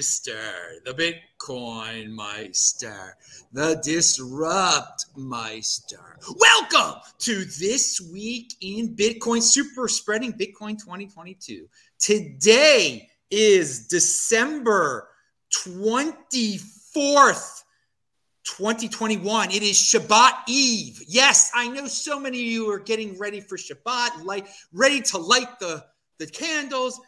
Meister, the Bitcoin Meister, the Disrupt Meister. Welcome to this week in Bitcoin Super Spreading Bitcoin 2022. Today is December 24th. 2021. It is Shabbat Eve. Yes, I know so many of you are getting ready for Shabbat, light, ready to light the the candles.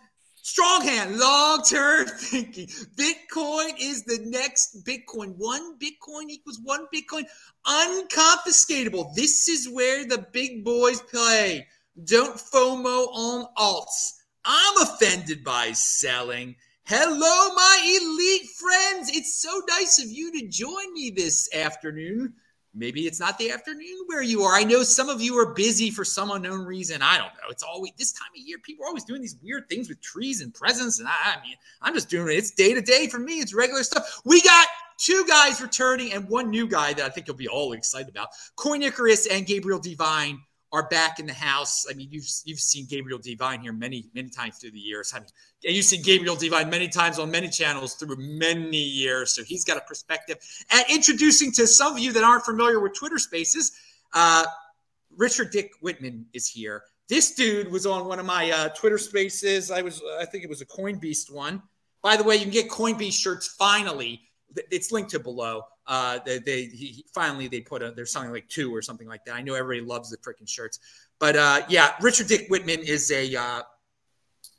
Strong hand, long term thinking. Bitcoin is the next Bitcoin. One Bitcoin equals one Bitcoin. Unconfiscatable. This is where the big boys play. Don't FOMO on alts. I'm offended by selling. Hello, my elite friends. It's so nice of you to join me this afternoon. Maybe it's not the afternoon where you are. I know some of you are busy for some unknown reason. I don't know. It's always this time of year. People are always doing these weird things with trees and presents. And I, I mean, I'm just doing it. It's day to day for me. It's regular stuff. We got two guys returning and one new guy that I think you'll be all excited about. Coin Icarus and Gabriel Devine are back in the house. I mean, you've you've seen Gabriel Divine here many many times through the years. I mean, and you've seen Gabriel Divine many times on many channels through many years. So he's got a perspective. And introducing to some of you that aren't familiar with Twitter Spaces, uh, Richard Dick Whitman is here. This dude was on one of my uh, Twitter Spaces. I was, I think it was a Coin Beast one. By the way, you can get Coin Beast shirts finally. It's linked to below. Uh, they, they he, finally they put a they're selling like two or something like that. I know everybody loves the freaking shirts, but uh, yeah, Richard Dick Whitman is a. Uh,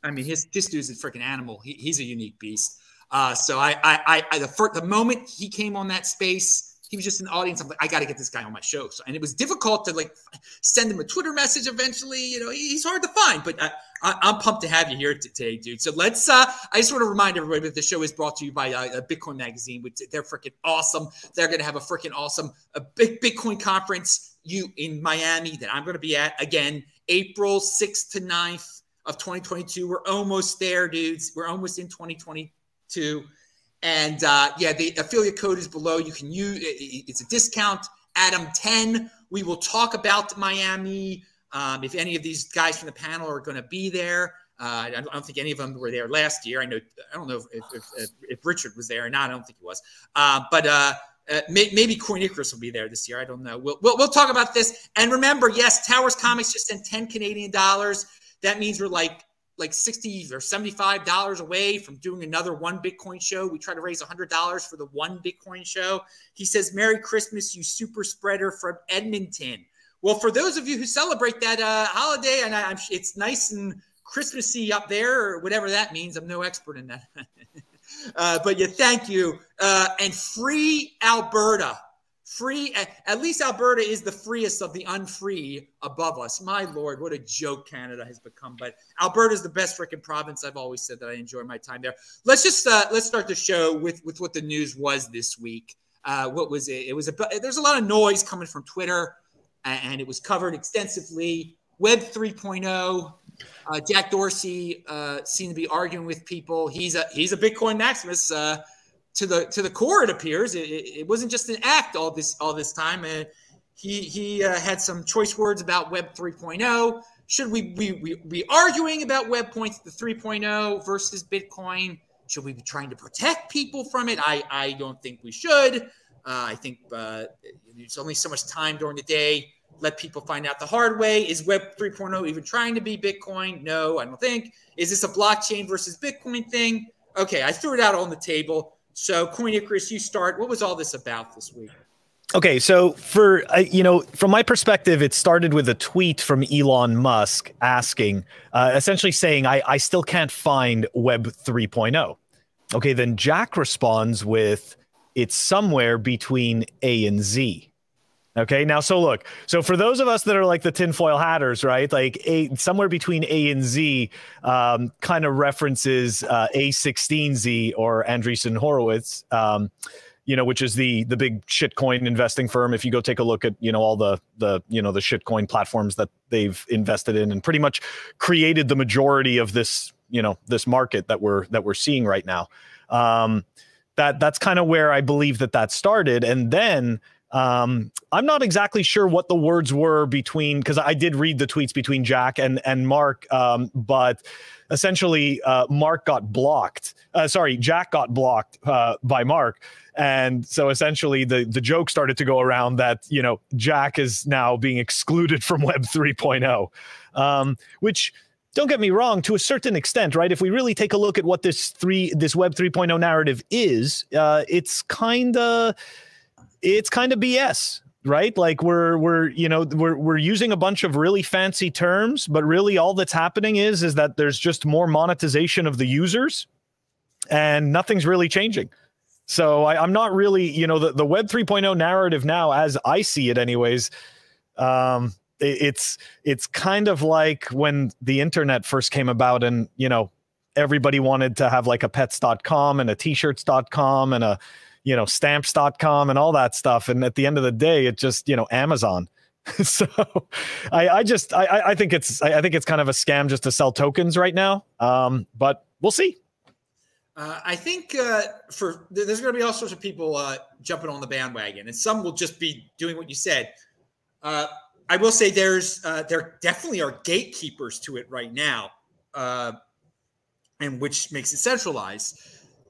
I mean, his this dude's a freaking animal. He, he's a unique beast. Uh, so I, I, I, the first, the moment he came on that space, he was just an audience. I'm like, I got to get this guy on my show. So, and it was difficult to like send him a Twitter message. Eventually, you know, he's hard to find, but I, I, am pumped to have you here today, dude. So let's. uh I just want to remind everybody that the show is brought to you by uh, Bitcoin Magazine, which they're freaking awesome. They're going to have a freaking awesome a big Bitcoin conference you in Miami that I'm going to be at again, April 6th to 9th of 2022. We're almost there, dudes. We're almost in 2022. And uh, yeah, the affiliate code is below. You can use it's a discount, Adam 10. We will talk about Miami. Um, if any of these guys from the panel are going to be there, uh, I don't think any of them were there last year. I know I don't know if, if, if, Richard was there or not. I don't think he was. Uh, but uh, uh, may, maybe will be there this year. I don't know. We'll, we'll, we'll talk about this. And remember, yes, Towers Comics just sent 10 Canadian dollars. That means we're like like 60 or 75 dollars away from doing another one bitcoin show. We try to raise $100 for the one bitcoin show. He says merry christmas you super spreader from edmonton. Well for those of you who celebrate that uh, holiday and I, it's nice and christmassy up there or whatever that means. I'm no expert in that. Uh, but yeah thank you. Uh, and free alberta Free, at least Alberta is the freest of the unfree above us. My lord, what a joke Canada has become. But Alberta is the best freaking province. I've always said that I enjoy my time there. Let's just uh, let's start the show with with what the news was this week. Uh, what was it? It was a there's a lot of noise coming from Twitter, and it was covered extensively. Web 3.0. Uh, Jack Dorsey uh, seemed to be arguing with people. He's a he's a Bitcoin Maximus. Uh, to the to the core. It appears it, it wasn't just an act all this all this time. Uh, he he uh, had some choice words about Web 3.0. Should we be we, we, arguing about Web points the 3.0 versus Bitcoin? Should we be trying to protect people from it? I I don't think we should. Uh, I think uh, there's only so much time during the day. Let people find out the hard way. Is Web 3.0 even trying to be Bitcoin? No, I don't think. Is this a blockchain versus Bitcoin thing? Okay, I threw it out on the table. So, Coin Icarus, you start. What was all this about this week? Okay, so for uh, you know, from my perspective, it started with a tweet from Elon Musk asking, uh, essentially saying, I, "I still can't find Web 3.0." Okay, then Jack responds with, "It's somewhere between A and Z." Okay, now so look, so for those of us that are like the tinfoil hatters, right? Like a somewhere between A and Z, um, kind of references uh, A16Z or Andreessen Horowitz, um, you know, which is the the big shitcoin investing firm. If you go take a look at you know all the the you know the shitcoin platforms that they've invested in and pretty much created the majority of this you know this market that we're that we're seeing right now. Um, that that's kind of where I believe that that started, and then Um, I'm not exactly sure what the words were between because I did read the tweets between Jack and and Mark, um, but essentially uh, Mark got blocked. Uh, sorry, Jack got blocked uh, by Mark, and so essentially the the joke started to go around that you know Jack is now being excluded from Web 3.0, um, which don't get me wrong to a certain extent right if we really take a look at what this three this web 3.0 narrative is uh, it's kind of it's kind of BS, right? Like we're we're you know we're we're using a bunch of really fancy terms, but really all that's happening is is that there's just more monetization of the users, and nothing's really changing. So I, am not really you know the the Web 3.0 narrative now, as I see it, anyways. Um, it, it's it's kind of like when the internet first came about, and you know everybody wanted to have like a pets.com and a t-shirts.com and a you know, stamps.com and all that stuff. And at the end of the day, it just, you know, Amazon. so I, I just I, I think it's I think it's kind of a scam just to sell tokens right now. Um, but we'll see. Uh, I think uh, for there's going to be all sorts of people uh, jumping on the bandwagon, and some will just be doing what you said. Uh, I will say there's uh, there definitely are gatekeepers to it right now, uh, and which makes it centralized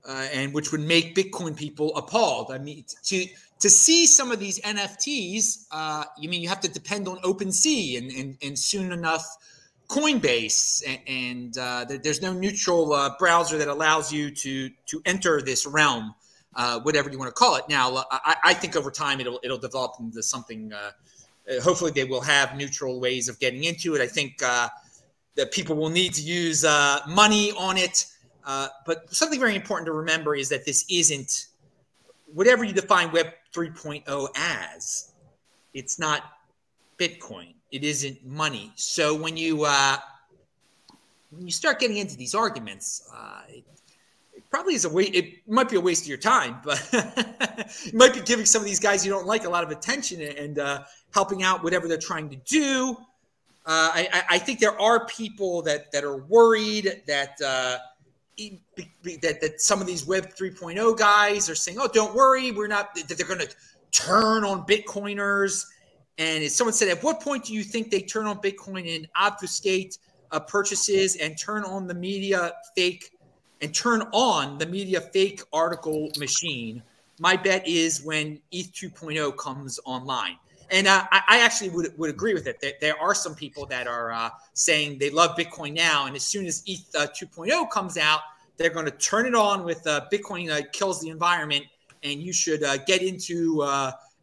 uh, and which would make Bitcoin people appalled. I mean, to to see some of these NFTs, uh, you mean you have to depend on OpenSea and and, and soon enough Coinbase, and, and uh, there's no neutral uh, browser that allows you to to enter this realm, uh, whatever you want to call it. Now, uh, I, I, think over time it'll it'll develop into something. hopefully, they will have neutral ways of getting into it. I think that people will need to use money on it. Uh, but something very important to remember is that this isn't whatever you define Web 3.0 as. It's not Bitcoin. It isn't money. So when you uh, when you start getting into these arguments, uh, it, it, probably is a waste. It might be a waste of your time, but you might be giving some of these guys you don't like a lot of attention and uh, helping out whatever they're trying to do. Uh, I, I, think there are people that that are worried that uh, that, that some of these Web 3.0 guys are saying, "Oh, don't worry, we're not." That they're going to turn on Bitcoiners. And as someone said, at what point do you think they turn on Bitcoin and obfuscate uh, purchases and turn on the media fake and turn on the media fake article machine? My bet is when ETH 2.0 comes online. And uh, I, I, actually would, would agree with it. There, there are some people that are uh, saying they love Bitcoin now, and as soon as ETH uh, 2.0 comes out, they're going to turn it on with uh, Bitcoin uh, kills the environment, and you should uh, get into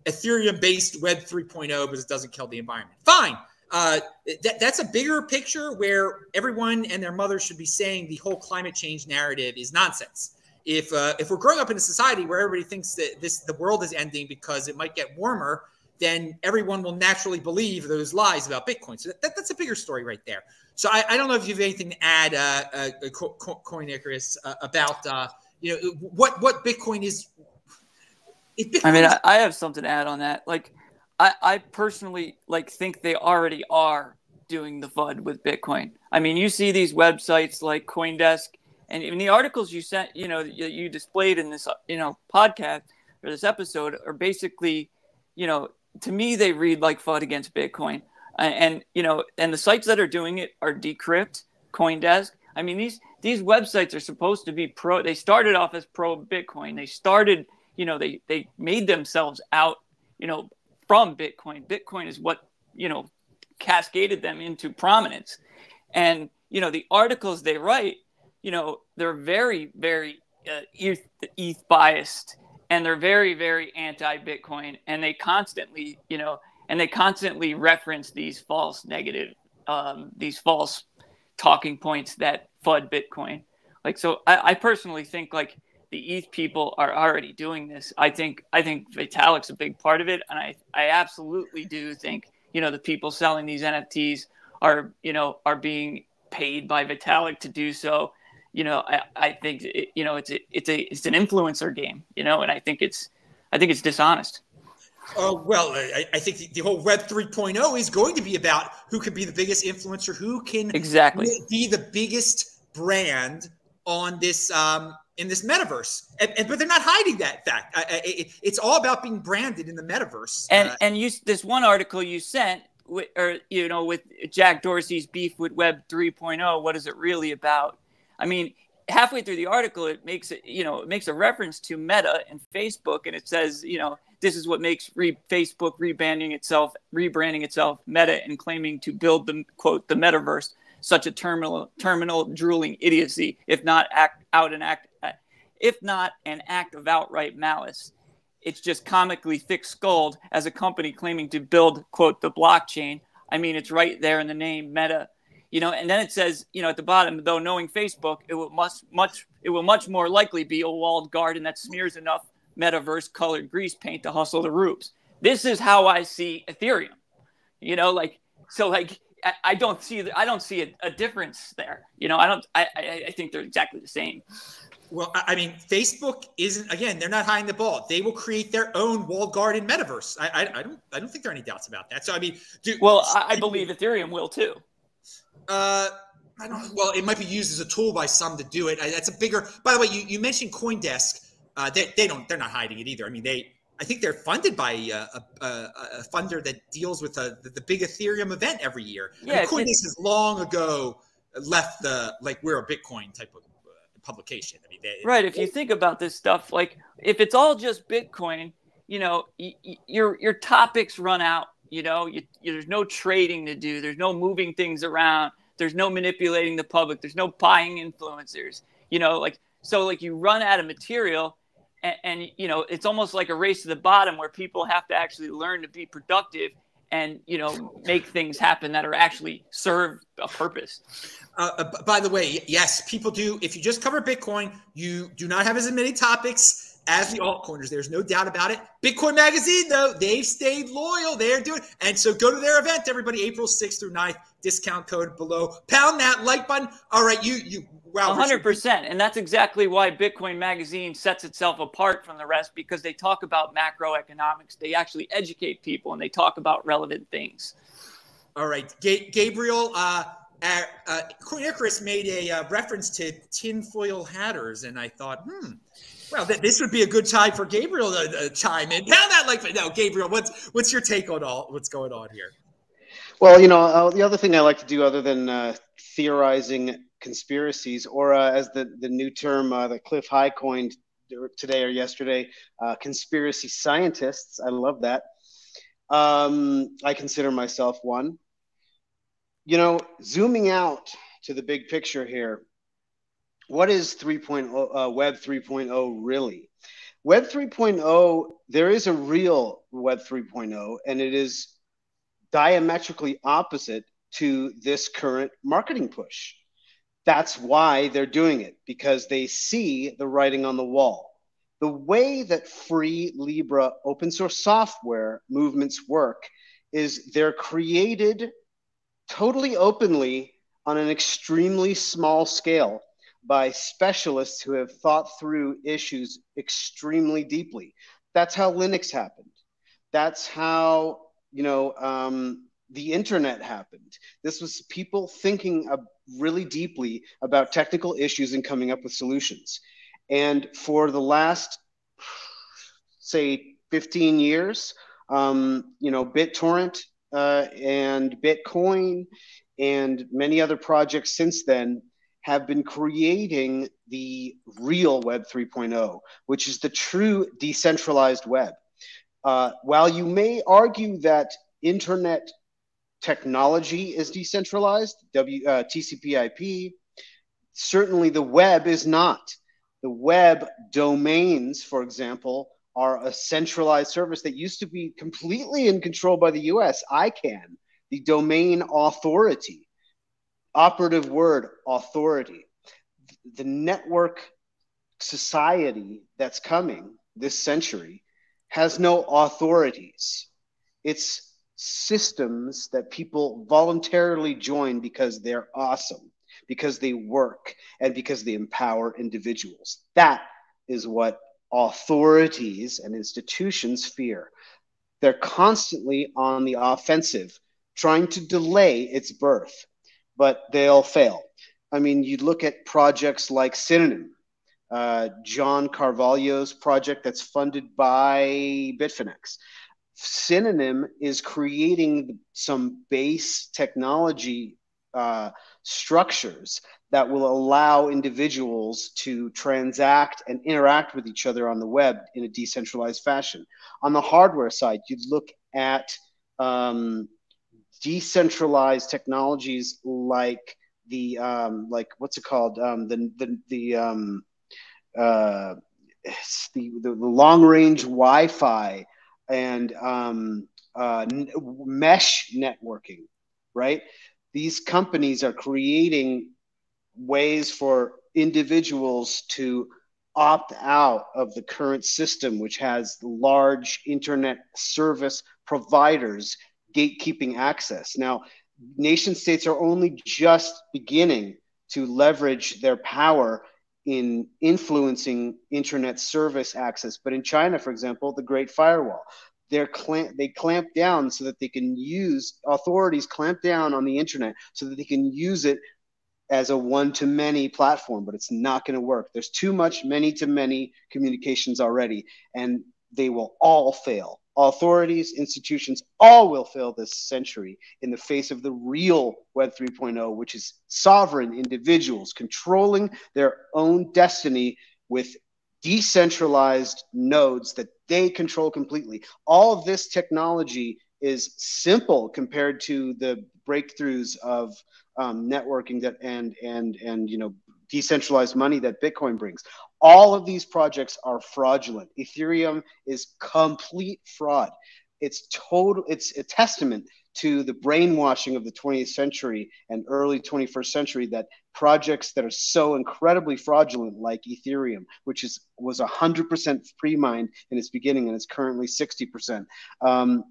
Ethereum-based Web 3.0 because it doesn't kill the environment. Fine. That, that's a bigger picture where everyone and their mother should be saying the whole climate change narrative is nonsense if uh, if we're growing up in a society where everybody thinks that this the world is ending because it might get warmer, then everyone will naturally believe those lies about Bitcoin. So that, that's a bigger story right there. So I, I, don't know if you have anything to add, uh, uh, Coin Icarus, uh, about uh, you know what what Bitcoin is. Bitcoin I mean, is- I have something to add on that. Like, I, I personally like think they already are doing the FUD with Bitcoin. I mean, you see these websites like CoinDesk, and in the articles you sent, you know, you, you displayed in this, you know, podcast or this episode are basically, you know, to me they read like FUD against Bitcoin. And, and you know, and the sites that are doing it are Decrypt, CoinDesk. I mean, these these websites are supposed to be pro. They started off as pro Bitcoin. They started, you know, they they made themselves out, you know, from Bitcoin. Bitcoin is what you know cascaded them into prominence. And you know, the articles they write, you know, they're very very uh, ETH, ETH biased and they're very very anti-bitcoin and they constantly you know and they constantly reference these false negative um, these false talking points that fud bitcoin. Like so I, I, personally think like the eth people are already doing this. I think i think vitalik's a big part of it and i i absolutely do think you know the people selling these nfts are you know are being paid by vitalik to do so you know, I, I think it, you know it's a, it's a it's an influencer game, you know, and I think it's I think it's dishonest. Oh uh, well, I, I think the, the, whole Web 3.0 is going to be about who can be the biggest influencer, who can exactly be the biggest brand on this um, in this metaverse, and, and, but they're not hiding that fact. it, it's all about being branded in the metaverse. And uh, and you this one article you sent, with, or you know, with Jack Dorsey's beef with Web 3.0, what is it really about? I mean, halfway through the article, it makes it you know it makes a reference to Meta and Facebook, and it says you know this is what makes re- Facebook rebranding itself, rebranding itself Meta, and claiming to build the quote the metaverse such a terminal, terminal drooling idiocy, if not act out an act, uh, if not an act of outright malice. It's just comically thick-skulled as a company claiming to build quote the blockchain. I mean, it's right there in the name Meta, you know. And then it says, you know, at the bottom, though knowing Facebook, it will much much it will much more likely be a walled garden that smears enough metaverse colored grease paint to hustle the roofs. This is how I see Ethereum. You know, like so, like I, I don't see I don't see a, a, difference there. You know, I don't. I, I, I think they're exactly the same. Well, I mean, Facebook isn't again. They're not hiding the ball. They will create their own walled garden metaverse. I, I, I don't, I don't think there are any doubts about that. So, I mean, do, well, I, I believe Ethereum will too. Uh, I don't. Well, it might be used as a tool by some to do it. That's a bigger. By the way, you, you mentioned CoinDesk. Uh, they, they don't. They're not hiding it either. I mean, they I think they're funded by a, a, a funder that deals with a, the, the, big Ethereum event every year. Yeah, I mean, Coinbase has long ago left the like we're a Bitcoin type of uh, publication. I mean, they, right. If you think about this stuff, like if it's all just Bitcoin, you know, y- y- your your topics run out. You know, you, you, there's no trading to do. There's no moving things around. There's no manipulating the public. There's no buying influencers. You know, like so, like you run out of material and, and, you know it's almost like a race to the bottom where people have to actually learn to be productive and you know make things happen that are actually serve a purpose uh, uh by the way yes people do if you just cover bitcoin you do not have as many topics as the altcoiners. There's no doubt about it. Bitcoin Magazine, though, they've stayed loyal. They're doing and so go to their event, everybody, April 6th through 9th. Discount code below. Pound that like button. All right, you you wow. 100%. And that's exactly why Bitcoin Magazine sets itself apart from the rest because they talk about macroeconomics. They actually educate people and they talk about relevant things. All right. G- Gabriel, uh, uh, uh, Coin Icarus made a uh, reference to tinfoil hatters, and I thought, hmm, well, th- this would be a good time for Gabriel to uh, chime in. Now that like, no, Gabriel, what's what's your take on all what's going on here? Well, you know, uh, the other thing I like to do, other than uh, theorizing conspiracies, or uh, as the the new term uh, that Cliff High coined today or yesterday, uh, conspiracy scientists. I love that. Um, I consider myself one. You know, zooming out to the big picture here, what is 3.0 uh, web 3.0 really? Web 3.0 there is a real web 3.0 and it is diametrically opposite to this current marketing push. That's why they're doing it because they see the writing on the wall. The way that free libre open source software movements work is they're created totally openly on an extremely small scale by specialists who have thought through issues extremely deeply. That's how Linux happened. That's how you know um, the internet happened. This was people thinking really deeply about technical issues and coming up with solutions. And for the last, say, 15 years, um, you know, BitTorrent uh, and Bitcoin and many other projects since then have been creating the real Web 3.0, which is the true decentralized web. Uh, while you may argue that internet technology is decentralized, w, uh, TCP/IP, certainly the web is not. The web domains, for example, are a centralized service that used to be completely in control by the US, ICANN, the domain authority operative word authority. The network society that's coming this century has no authorities. It's systems that people voluntarily join because they're awesome, because they work, and because they empower individuals. That is what authorities and institutions fear. They're constantly on the offensive, trying to delay its birth but they'll fail. I mean, you look at projects like Synonym, uh, John Carvalho's project that's funded by Bitfinex. Synonym is creating some base technology uh, structures that will allow individuals to transact and interact with each other on the web in a decentralized fashion. On the hardware side, you'd look at um, decentralized technologies like the um, like what's it called um, the the the um, uh, the, the, long range Wi-Fi and um, uh, mesh networking, right? These companies are creating ways for individuals to opt out of the current system, which has large internet service providers gatekeeping access. Now, nation states are only just beginning to leverage their power in influencing internet service access. But in China, for example, the Great Firewall, they're clamp, they clamp down so that they can use authorities clamp down on the internet so that they can use it as a one to many platform, but it's not going to work. There's too much many to many communications already, and they will all fail authorities, institutions, all will fail this century in the face of the real Web 3.0, which is sovereign individuals controlling their own destiny with decentralized nodes that they control completely. All of this technology is simple compared to the breakthroughs of um, networking that and and and you know decentralized money that Bitcoin brings. All of these projects are fraudulent. Ethereum is complete fraud. It's total. It's a testament to the brainwashing of the 20th century and early 21st century that projects that are so incredibly fraudulent like ethereum which is was 100% pre-mined in its beginning and it's currently 60% um,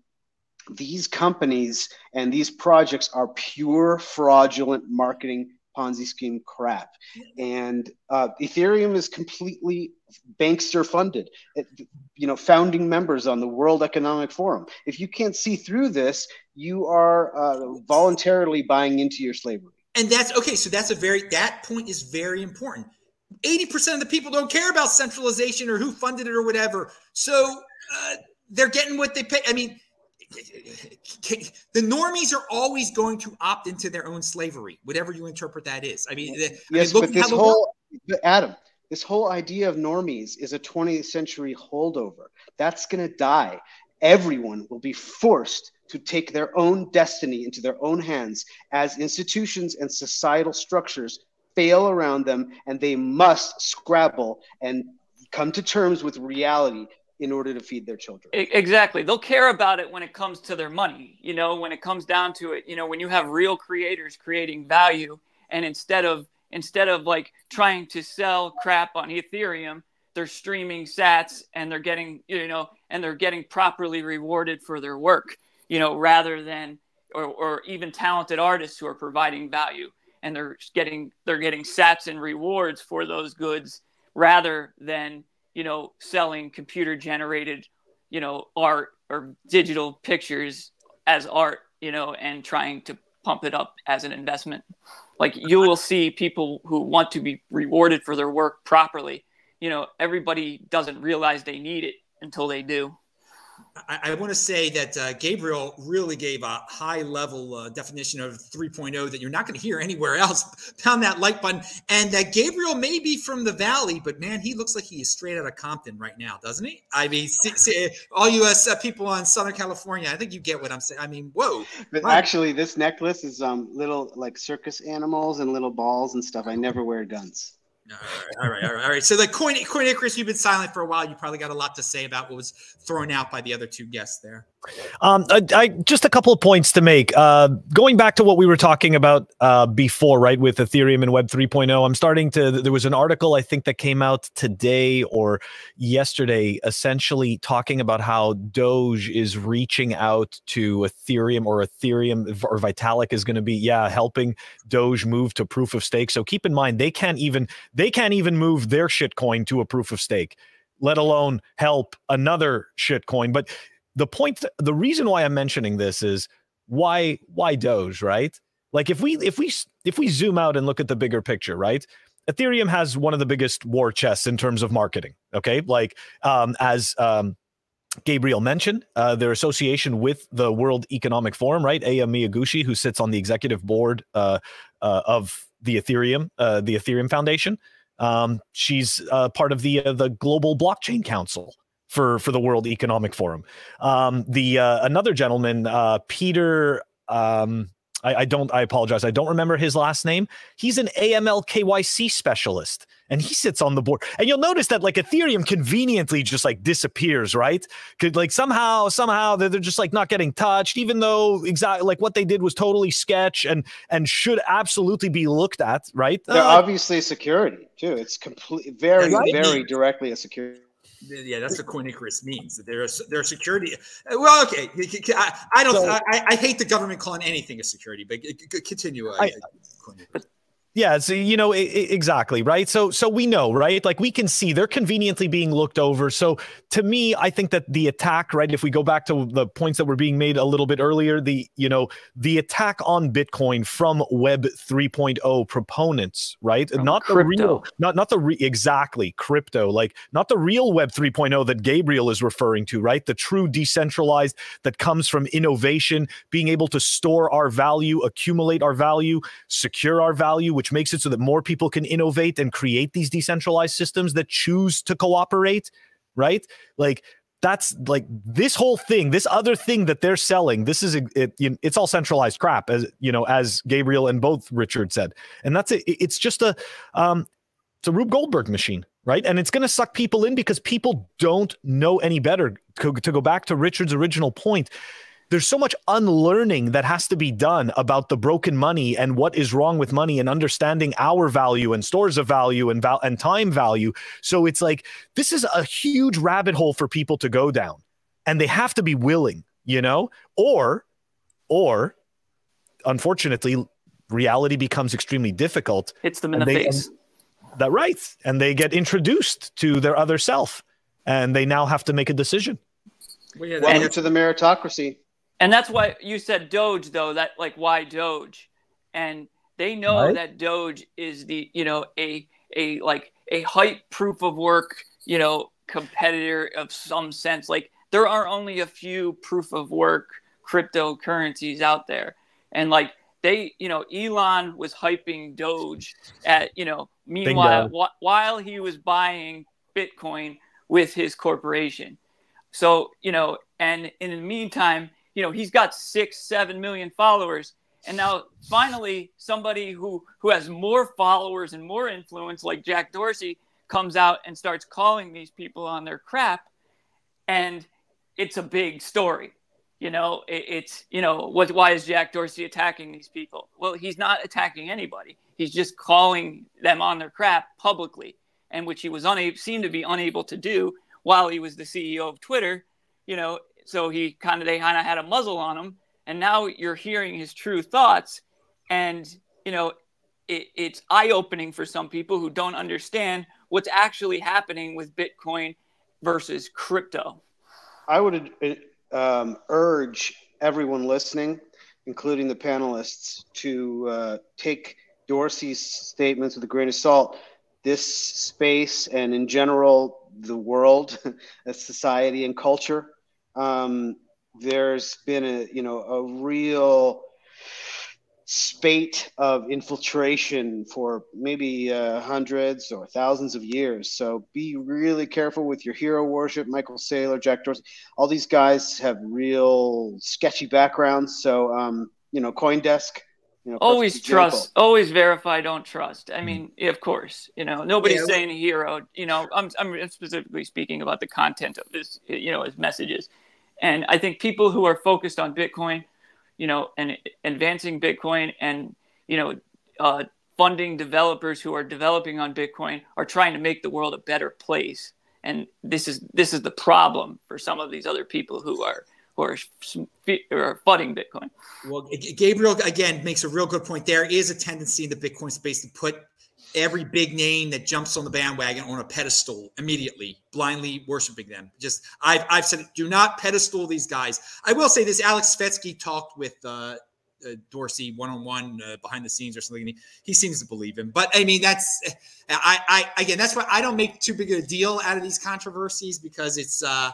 these companies and these projects are pure fraudulent marketing Ponzi scheme crap. And uh, Ethereum is completely bankster funded. It, you know, founding members on the World Economic Forum. If you can't see through this, you are uh, voluntarily buying into your slavery. And that's okay. So that's a very that point is very important. 80% of the people don't care about centralization or who funded it or whatever. So uh, they're getting what they pay. I mean, the normies are always going to opt into their own slavery, whatever you interpret that is. I mean, the, yes, I mean, but this whole Adam, this whole idea of normies is a 20th century holdover. That's going to die. Everyone will be forced to take their own destiny into their own hands as institutions and societal structures fail around them, and they must scrabble and come to terms with reality in order to feed their children. Exactly. They'll care about it when it comes to their money. You know, when it comes down to it, you know, when you have real creators creating value and instead of instead of like trying to sell crap on Ethereum, they're streaming sats and they're getting, you know, and they're getting properly rewarded for their work, you know, rather than or, or even talented artists who are providing value and they're getting they're getting sats and rewards for those goods rather than you know, selling computer generated, you know, art or digital pictures as art, you know, and trying to pump it up as an investment. Like you will see people who want to be rewarded for their work properly. You know, everybody doesn't realize they need it until they do. I, I want to say that uh, Gabriel really gave a high level uh, definition of 3.0 that you're not going to hear anywhere else. Pound that like button. And that Gabriel may be from the Valley, but man, he looks like he is straight out of Compton right now, doesn't he? I mean, see, see, all you uh, people on Southern California, I think you get what I'm saying. I mean, whoa. But actually, this necklace is um, little like circus animals and little balls and stuff. I never wear guns. All right, all right, all right. So the coin, coin Icarus, you've been silent for a while. You probably got a lot to say about what was thrown out by the other two guests there. Um, I, I, just a couple of points to make. Uh, going back to what we were talking about uh, before, right, with Ethereum and Web 3.0, I'm starting to. There was an article I think that came out today or yesterday, essentially talking about how Doge is reaching out to Ethereum or Ethereum or Vitalik is going to be, yeah, helping Doge move to proof of stake. So keep in mind they can't even they can't even move their shitcoin to a proof of stake, let alone help another shitcoin. But the point the reason why i'm mentioning this is why why doge right like if we if we if we zoom out and look at the bigger picture, right? Ethereum has one of the biggest war chests in terms of marketing. Okay, like um, as um, Gabriel mentioned, uh, their association with the World Economic Forum, right? Aya Miyaguchi, who sits on the executive board uh, uh, of the Ethereum, uh, the Ethereum Foundation. Um, she's uh, part of the uh, the Global Blockchain Council for for the World Economic Forum. Um, the another gentleman, Peter. Um, I, I, don't. I apologize. I don't remember his last name. He's an AML KYC specialist, and he sits on the board. And you'll notice that like Ethereum conveniently just like disappears, right? Could like somehow, somehow they're, they're just like not getting touched, even though exactly like what they did was totally sketch and and should absolutely be looked at, right? They're uh, obviously security too. It's complete, very, right? very directly a security yeah, that's what Coin Icarus means. They're a, they're a security. Well, okay, I, I don't. So, I, I, hate the government calling anything a security, but continue. Uh, I, but yeah, so you know it, exactly right. So so we know right, like we can see they're conveniently being looked over. So to me, I think that the attack, right, if we go back to the points that were being made a little bit earlier, the you know the attack on Bitcoin from Web 3.0 proponents, right, from not crypto. the real, not not the re- exactly crypto, like not the real Web 3.0 that Gabriel is referring to, right, the true decentralized that comes from innovation, being able to store our value, accumulate our value, secure our value which makes it so that more people can innovate and create these decentralized systems that choose to cooperate, right? Like that's like this whole thing, this other thing that they're selling. This is it, it's all centralized crap, as you know, as Gabriel and both Richard said, and that's it. It's just a um, it's a Rube Goldberg machine, right? And it's going to suck people in because people don't know any better. To, to go back to Richard's original point, there's so much unlearning that has to be done about the broken money and what is wrong with money and understanding our value and stores of value and val- and time value. So it's like this is a huge rabbit hole for people to go down, and they have to be willing, you know, or or unfortunately, reality becomes extremely difficult. Hits them in the they, face. That right, and they get introduced to their other self, and they now have to make a decision. Well, yeah, Welcome to the meritocracy. And that's why you said Doge, though. That like why Doge, and they know right. that Doge is the you know a a like a hype proof of work you know competitor of some sense. Like there are only a few proof of work cryptocurrencies out there, and like they you know Elon was hyping Doge at you know meanwhile wh- while he was buying Bitcoin with his corporation. So you know, and in the meantime you know he's got six seven million followers. And now finally somebody who who has more followers and more influence like jack dorsey comes out and starts calling these people on their crap. And it's a big story you know it, it's you know what why is jack dorsey attacking these people? Well he's not attacking anybody. He's just calling them on their crap publicly and which he was unable seemed to be unable to do while he was the ceo of twitter you know so he kind of they kind of had a muzzle on him, and now you're hearing his true thoughts, and you know it, it's eye opening for some people who don't understand what's actually happening with Bitcoin versus crypto. I would um, urge everyone listening, including the panelists, to uh, take Dorsey's statements with a grain of salt. This space and in general, the world, society, and culture um, there's been a you know a real spate of infiltration for maybe uh, hundreds or thousands of years. So be really careful with your hero worship. Michael Saylor, Jack Dorsey, all these guys have real sketchy backgrounds. So um, you know, CoinDesk. You know, always trust, always verify, don't trust. I mean, of course, you know, nobody's yeah, saying hero. You know, I'm, I'm specifically speaking about the content of this, you know, his messages. And I think people who are focused on Bitcoin, you know, and advancing Bitcoin and, you know, uh, funding developers who are developing on Bitcoin are trying to make the world a better place. And this is this is the problem for some of these other people who are who are, are funding Bitcoin. Well, Gabriel again makes a real good point. There is a tendency in the Bitcoin space to put every big name that jumps on the bandwagon on a pedestal immediately, blindly worshiping them. Just I've I've said do not pedestal these guys. I will say this: Alex Svetski talked with uh, uh, Dorsey one on one behind the scenes or something. He, he, seems to believe him. But I mean, that's I, I again, that's why I don't make too big a deal out of these controversies because it's uh,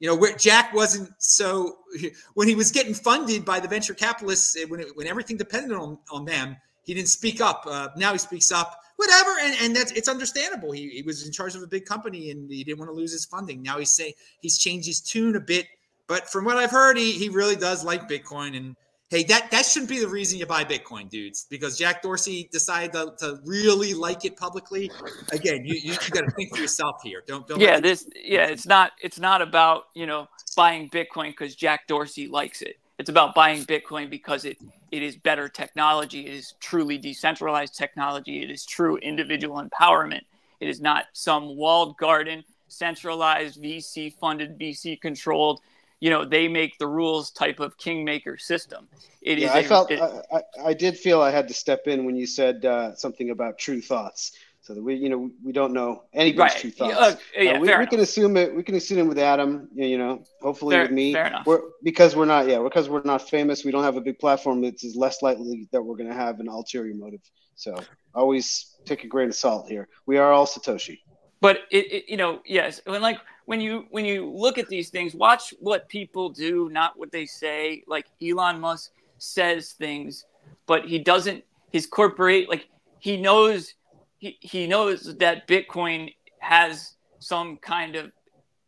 you know, where Jack wasn't so when he was getting funded by the venture capitalists when it, when everything depended on on them, he didn't speak up. Uh, now he speaks up. Whatever, and, and that's it's understandable. He, he was in charge of a big company and he didn't want to lose his funding. Now he's saying he's changed his tune a bit but from what I've heard, he, he really does like Bitcoin. And hey, that, that shouldn't be the reason you buy Bitcoin, dudes, because Jack Dorsey decided to, to really like it publicly. Again, you, you, you got to think for yourself here. Don't, don't. Yeah, this, yeah, it's not, it's not about, you know, buying Bitcoin because Jack Dorsey likes it. It's about buying Bitcoin because it, it is better technology. It is truly decentralized technology. It is true individual empowerment. It is not some walled garden, centralized VC funded, VC controlled you know they make the rules type of kingmaker system. It yeah, is I felt it, I, I, did feel I had to step in when you said uh, something about true thoughts. So that we, you know, we don't know anybody's right. true thoughts. Uh, yeah, uh, we, we can assume it. We can assume it with Adam. You know, hopefully fair, with me. Fair enough. We're, because we're not, yeah, because we're not famous. We don't have a big platform. It's less likely that we're going to have an ulterior motive. So always take a grain of salt here. We are all Satoshi. But it, it you know, yes, when like when you when you look at these things, watch what people do, not what they say. Like Elon Musk says things, but he doesn't. His corporate like he knows he, he knows that Bitcoin has some kind of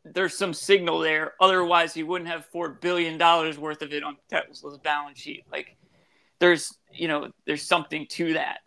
there's some signal there. Otherwise, he wouldn't have four billion dollars worth of it on Tesla's balance sheet. Like there's you know there's something to that.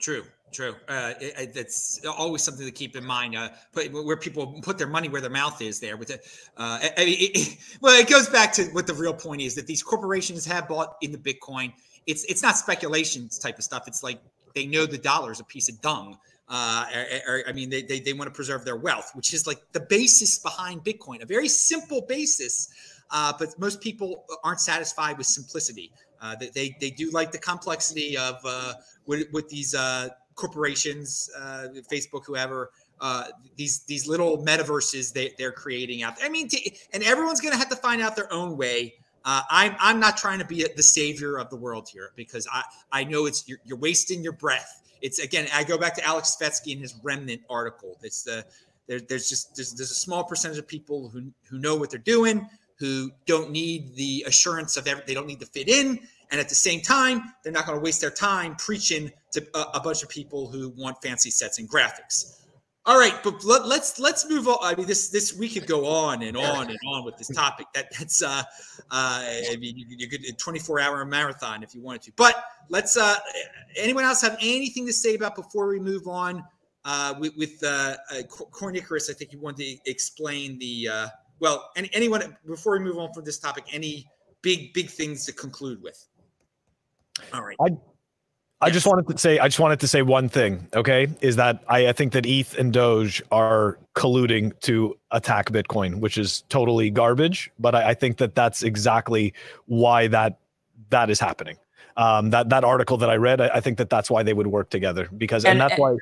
True. True. Uh, it, it, always something to keep in mind. Uh, put, where people put their money where their mouth is. There with it. Uh, I it, well, it goes back to what the real point is that these corporations have bought into Bitcoin. It's it's not speculation type of stuff. It's like they know the dollar is a piece of dung. Uh, or, or, I mean, they, they they want to preserve their wealth, which is like the basis behind Bitcoin. A very simple basis, uh, but most people aren't satisfied with simplicity. Uh, they, they they do like the complexity of uh, with, with these uh, corporations, uh, Facebook, whoever, uh, these these little metaverses they, they're creating out there. I mean, t- and everyone's going to have to find out their own way. Uh, I'm I'm not trying to be the savior of the world here because I I know it's you're, you're wasting your breath. It's again I go back to Alex Svetski and his remnant article. It's the there, there's just there's, there's a small percentage of people who who know what they're doing who don't need the assurance of every, they don't need to fit in and at the same time, they're not going to waste their time preaching to a, a, bunch of people who want fancy sets and graphics. All right, but let, let's, let's move on. I mean, this this we could go on and on and on with this topic. That that's uh, uh I mean, you, you could a 24 hour marathon if you wanted to. But let's. uh Anyone else have anything to say about before we move on? Uh, with, with uh, uh, Coin Icarus? I think you wanted to explain the. Uh, well, any, anyone before we move on from this topic, any big big things to conclude with? All right. I I just wanted to say I just wanted to say one thing, okay? Is that I, I think that ETH and Doge are colluding to attack Bitcoin, which is totally garbage. But I, I think that that's exactly why that that is happening. Um, that that article that I read, I, I, think that that's why they would work together because, and, and that's and, why.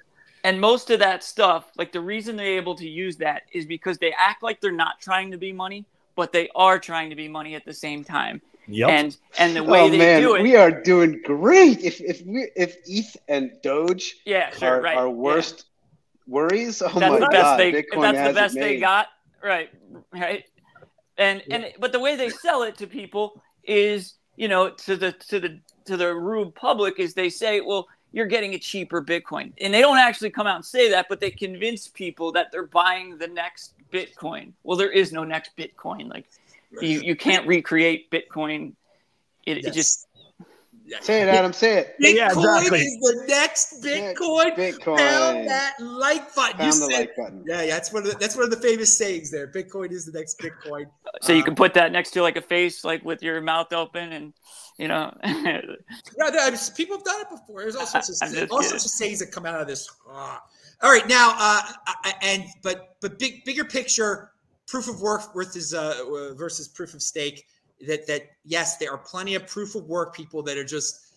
And most of that stuff, like the reason they're able to use that is because they act like they're not trying to be money, but they are trying to be money at the same time. Yep. And and the way oh, they man, do it, we are doing great. If if we if ETH and Doge, yeah, sure, are right, our worst yeah. worries. Oh that's my the god, they, Bitcoin that's the best they got, right, right. And yeah. and but the way they sell it to people is, you know, to the to the to the rude public is they say, well, you're getting a cheaper Bitcoin, and they don't actually come out and say that, but they convince people that they're buying the next Bitcoin. Well, there is no next Bitcoin, like you you can't recreate Bitcoin. It, yes. it just Say it, Adam. Say it. Bitcoin yeah, exactly. is the next Bitcoin. Bitcoin. Pound that like button. Pound you the said, like button. Yeah, yeah. That's one of the, that's one of the famous sayings there. Bitcoin is the next Bitcoin. So um, you can put that next to like a face, like with your mouth open, and you know. yeah, no, people have done it before. There's all sorts of all sorts of sayings that come out of this. Uh, all right, now, uh, and but but big bigger picture proof of work versus uh, versus proof of stake. That that yes, there are plenty of proof of work people that are just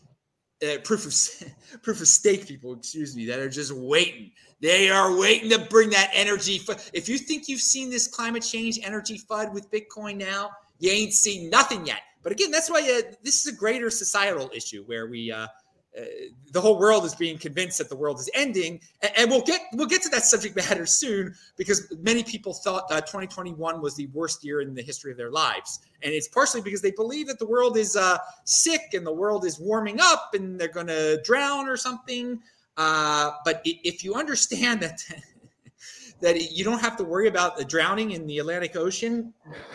uh, proof of proof of stake people. Excuse me, that are just waiting. They are waiting to bring that energy. If you think you've seen this climate change energy fud with Bitcoin now, you ain't seen nothing yet But again, that's why uh, this is a greater societal issue where we uh, uh, the whole world is being convinced that the world is ending, and, and, we'll get we'll get to that subject matter soon because many people thought uh, 2021 was the worst year in the history of their lives, and it's partially because they believe that the world is uh, sick and the world is warming up and they're going to drown or something. Uh, but if you understand that. that you don't have to worry about the drowning in the Atlantic Ocean,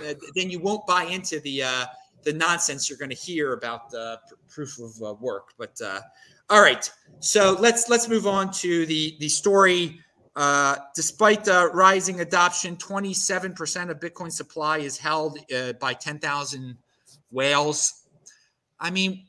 uh, then you won't buy into the the nonsense you're going to hear about the pr- proof of uh, work. But uh, all right, so let's let's move on to the the story. Uh, despite the rising adoption, 27% of Bitcoin supply is held uh, by 10,000 whales. I mean,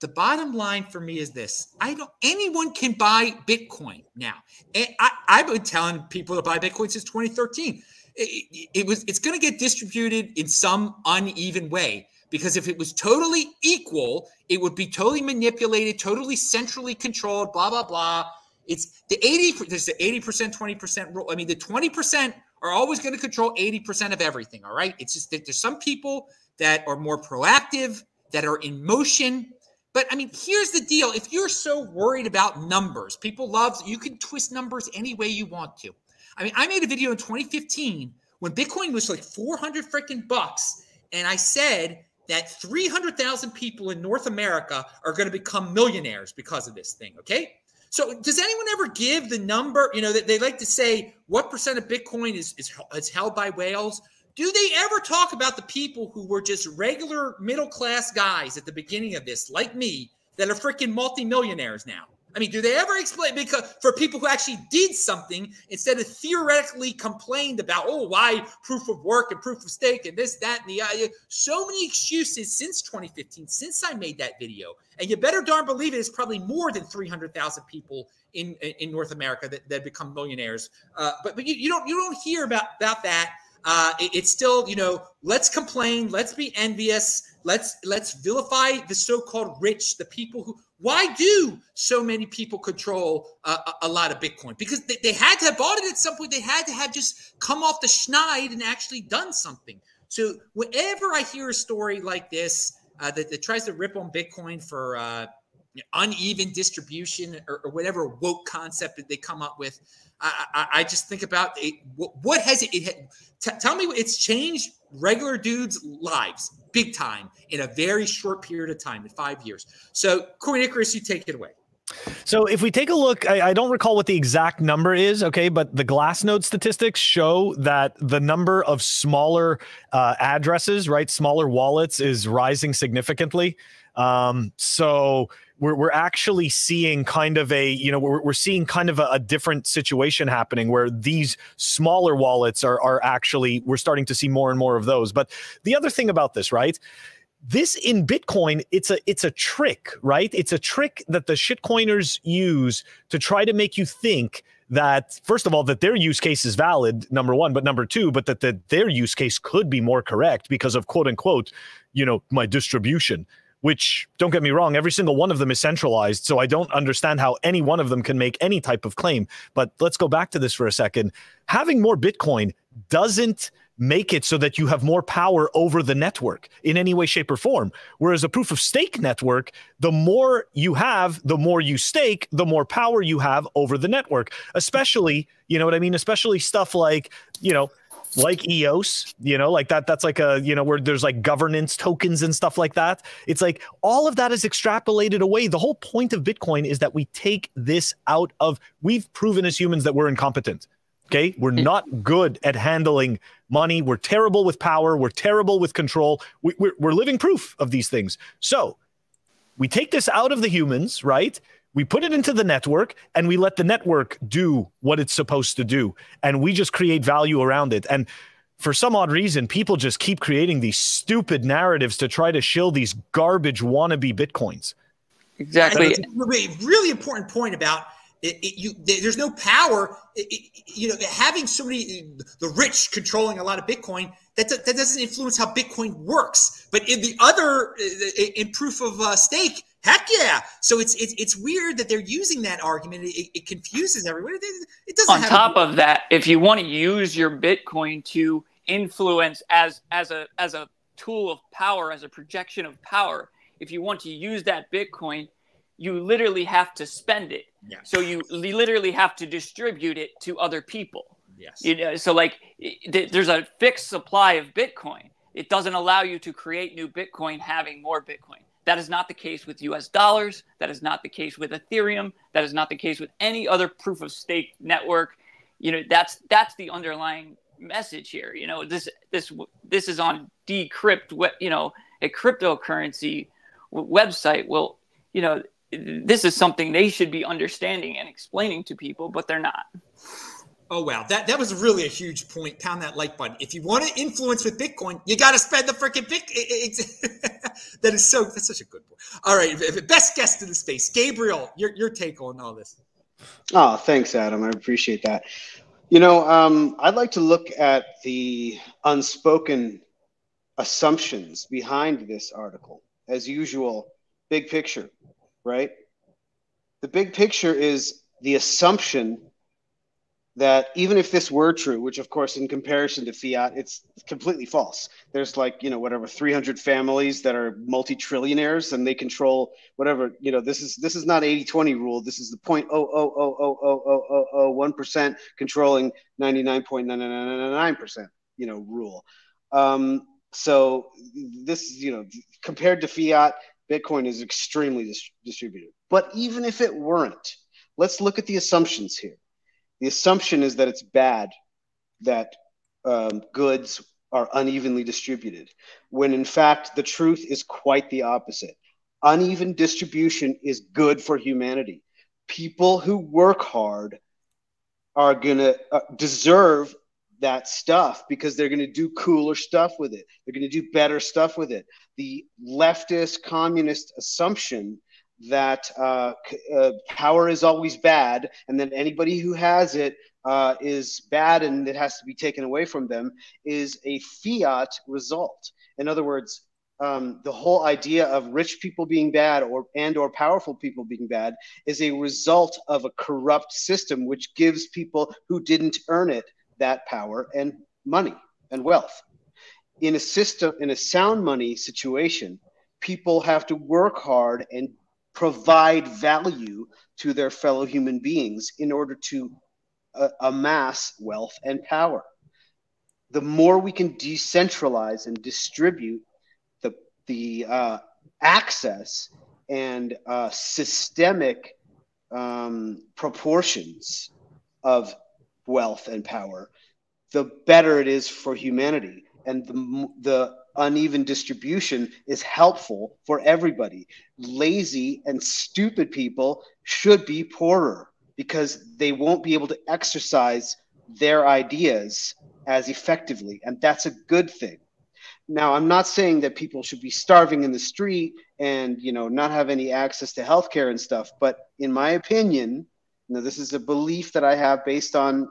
the bottom line for me is this: I don't. Anyone can buy Bitcoin now. And I, I've been telling people to buy Bitcoin since 2013 it, it was it's going to get distributed in some uneven way because if it was totally equal, it would be totally manipulated, totally centrally controlled, blah blah blah. It's the 80 there's the 80% 20% rule. I mean the 20% are always going to control 80% of everything, all right? It's just that there's some people that are more proactive, that are in motion. But I mean, here's the deal. If you're so worried about numbers, people love you can twist numbers any way you want to. I mean, I made a video in 2015 when Bitcoin was like 400 freaking bucks, and I said that 300,000 people in North America are going to become millionaires because of this thing. Okay. So, does anyone ever give the number? You know, that they like to say what percent of Bitcoin is, is, is held by whales. Do they ever talk about the people who were just regular middle class guys at the beginning of this, like me, that are freaking multimillionaires now? I mean, do they ever explain because for people who actually did something instead of theoretically complained about, oh, why proof of work and proof of stake and this, that, and the uh, so many excuses since 2015, since I made that video. And you better darn believe it is probably more than 300,000 people in in North America that, that become millionaires. Uh, but but you, you don't you don't hear about about that. Uh, it, it's still you know let's complain, let's be envious, let's let's vilify the so-called rich, the people who why do so many people control uh, a, lot of Bitcoin? Because they, they, had to have bought it at some point. They had to have just come off the schneid and actually done something. So whenever I hear a story like this uh, that, that, tries to rip on Bitcoin for uh, uneven distribution or, or, whatever woke concept that they come up with, I, I, I just think about it, what, what, has it, it t- tell me it's changed regular dudes' lives big time in a very short period of time in five years. So, Coin Icarus, you take it away. So if we take a look, I, I, don't recall what the exact number is, okay, but the Glassnode statistics show that the number of smaller uh, addresses, right, smaller wallets, is rising significantly. Um, so we're, we're actually seeing kind of a you know we're, we're seeing kind of a, a, different situation happening where these smaller wallets are are actually we're starting to see more and more of those. But the other thing about this right? This in bitcoin it's a it's a trick right? It's a trick that the shitcoiners use to try to make you think that first of all that their use case is valid number one but number two but that the, their use case could be more correct because of quote unquote you know my distribution which don't get me wrong, every single one of them is centralized. So I don't understand how any one of them can make any type of claim. But let's go back to this for a second. Having more Bitcoin doesn't make it so that you have more power over the network in any way, shape, or form. Whereas a proof of stake network, the more you have, the more you stake, the more power you have over the network. Especially, you know what I mean? Especially stuff like, you know, like EOS, you know, like that. That's like a, you know, where there's like governance tokens and stuff like that. It's like all of that is extrapolated away. The whole point of Bitcoin is that we take this out of, we've proven as humans that we're incompetent. Okay. We're mm. not good at handling money. We're terrible with power. We're terrible with control. We, we're, we're living proof of these things. So we take this out of the humans, right? We put it into the network and we let the network do what it's supposed to do. And we just create value around it. And for some odd reason, people just keep creating these stupid narratives to try to shill these garbage wannabe Bitcoins. Exactly. Really, really important point about it, it, you, there's no power. It, you know, having so many the rich controlling a lot of Bitcoin that that doesn't influence how Bitcoin works. But in the other, in proof of uh, stake, Heck yeah! So it's it's, it's weird that they're using that argument. It, it confuses everyone. It, doesn't. On top of that, if you want to use your Bitcoin to influence as as a as a tool of power, as a projection of power. If you want to use that Bitcoin, you literally have to spend it. Yeah. So you literally have to distribute it to other people. Yes. You know, so like there's a fixed supply of Bitcoin. It doesn't allow you to create new Bitcoin having more Bitcoin. That is not the case with US dollars. That is not the case with Ethereum. That is not the case with any other proof of stake network. You know, that's that's the underlying message here. You know, this this this is on decrypt. You know, a cryptocurrency website will. You know, this is something they should be understanding and explaining to people, but they're not. Oh wow, that that was really a huge point. Pound that like button. If you want to influence with Bitcoin, you got to spend the freaking Bitcoin. that is so. That's such a good point. All right, best guest in the space, Gabriel. Your your take on all this. Oh, thanks, Adam. I appreciate that. You know, um, I'd like to look at the unspoken assumptions behind this article. As usual, big picture, right? The big picture is the assumption that even if this were true, which of course in comparison to fiat, it's completely false. There's like, you know, whatever 300 families that are multi-trillionaires and they control whatever, you know, this is this is not 80-20 rule. This is the 0.0000001% controlling 99.999%, you know, rule. Um, so this, you know, compared to fiat, Bitcoin is extremely dis- distributed. But even if it weren't, let's look at the assumptions here the assumption is that it's bad that um, goods are unevenly distributed, when in fact the truth is quite the opposite. Uneven distribution is good for humanity. People who work hard are going to uh, deserve that stuff because they're going to do cooler stuff with it. They're going to do better stuff with it. The leftist communist assumption that uh, uh, power is always bad, and that anybody who has it uh, is bad and it has to be taken away from them is a fiat result. In other words, um, the whole idea of rich people being bad or and or powerful people being bad is a result of a corrupt system which gives people who didn't earn it that power and money and wealth. In a system, in a sound money situation, people have to work hard and provide value to their fellow human beings in order to uh, amass wealth and power. The more we can decentralize and distribute the, the uh, access and uh, systemic um, proportions of wealth and power, the better it is for humanity. And the, the uneven distribution is helpful for everybody. Lazy and stupid people should be poorer because they won't be able to exercise their ideas as effectively. And that's a good thing. Now, I'm not saying that people should be starving in the street and, you know, not have any access to healthcare and stuff. But in my opinion, know, this is a belief that I have based on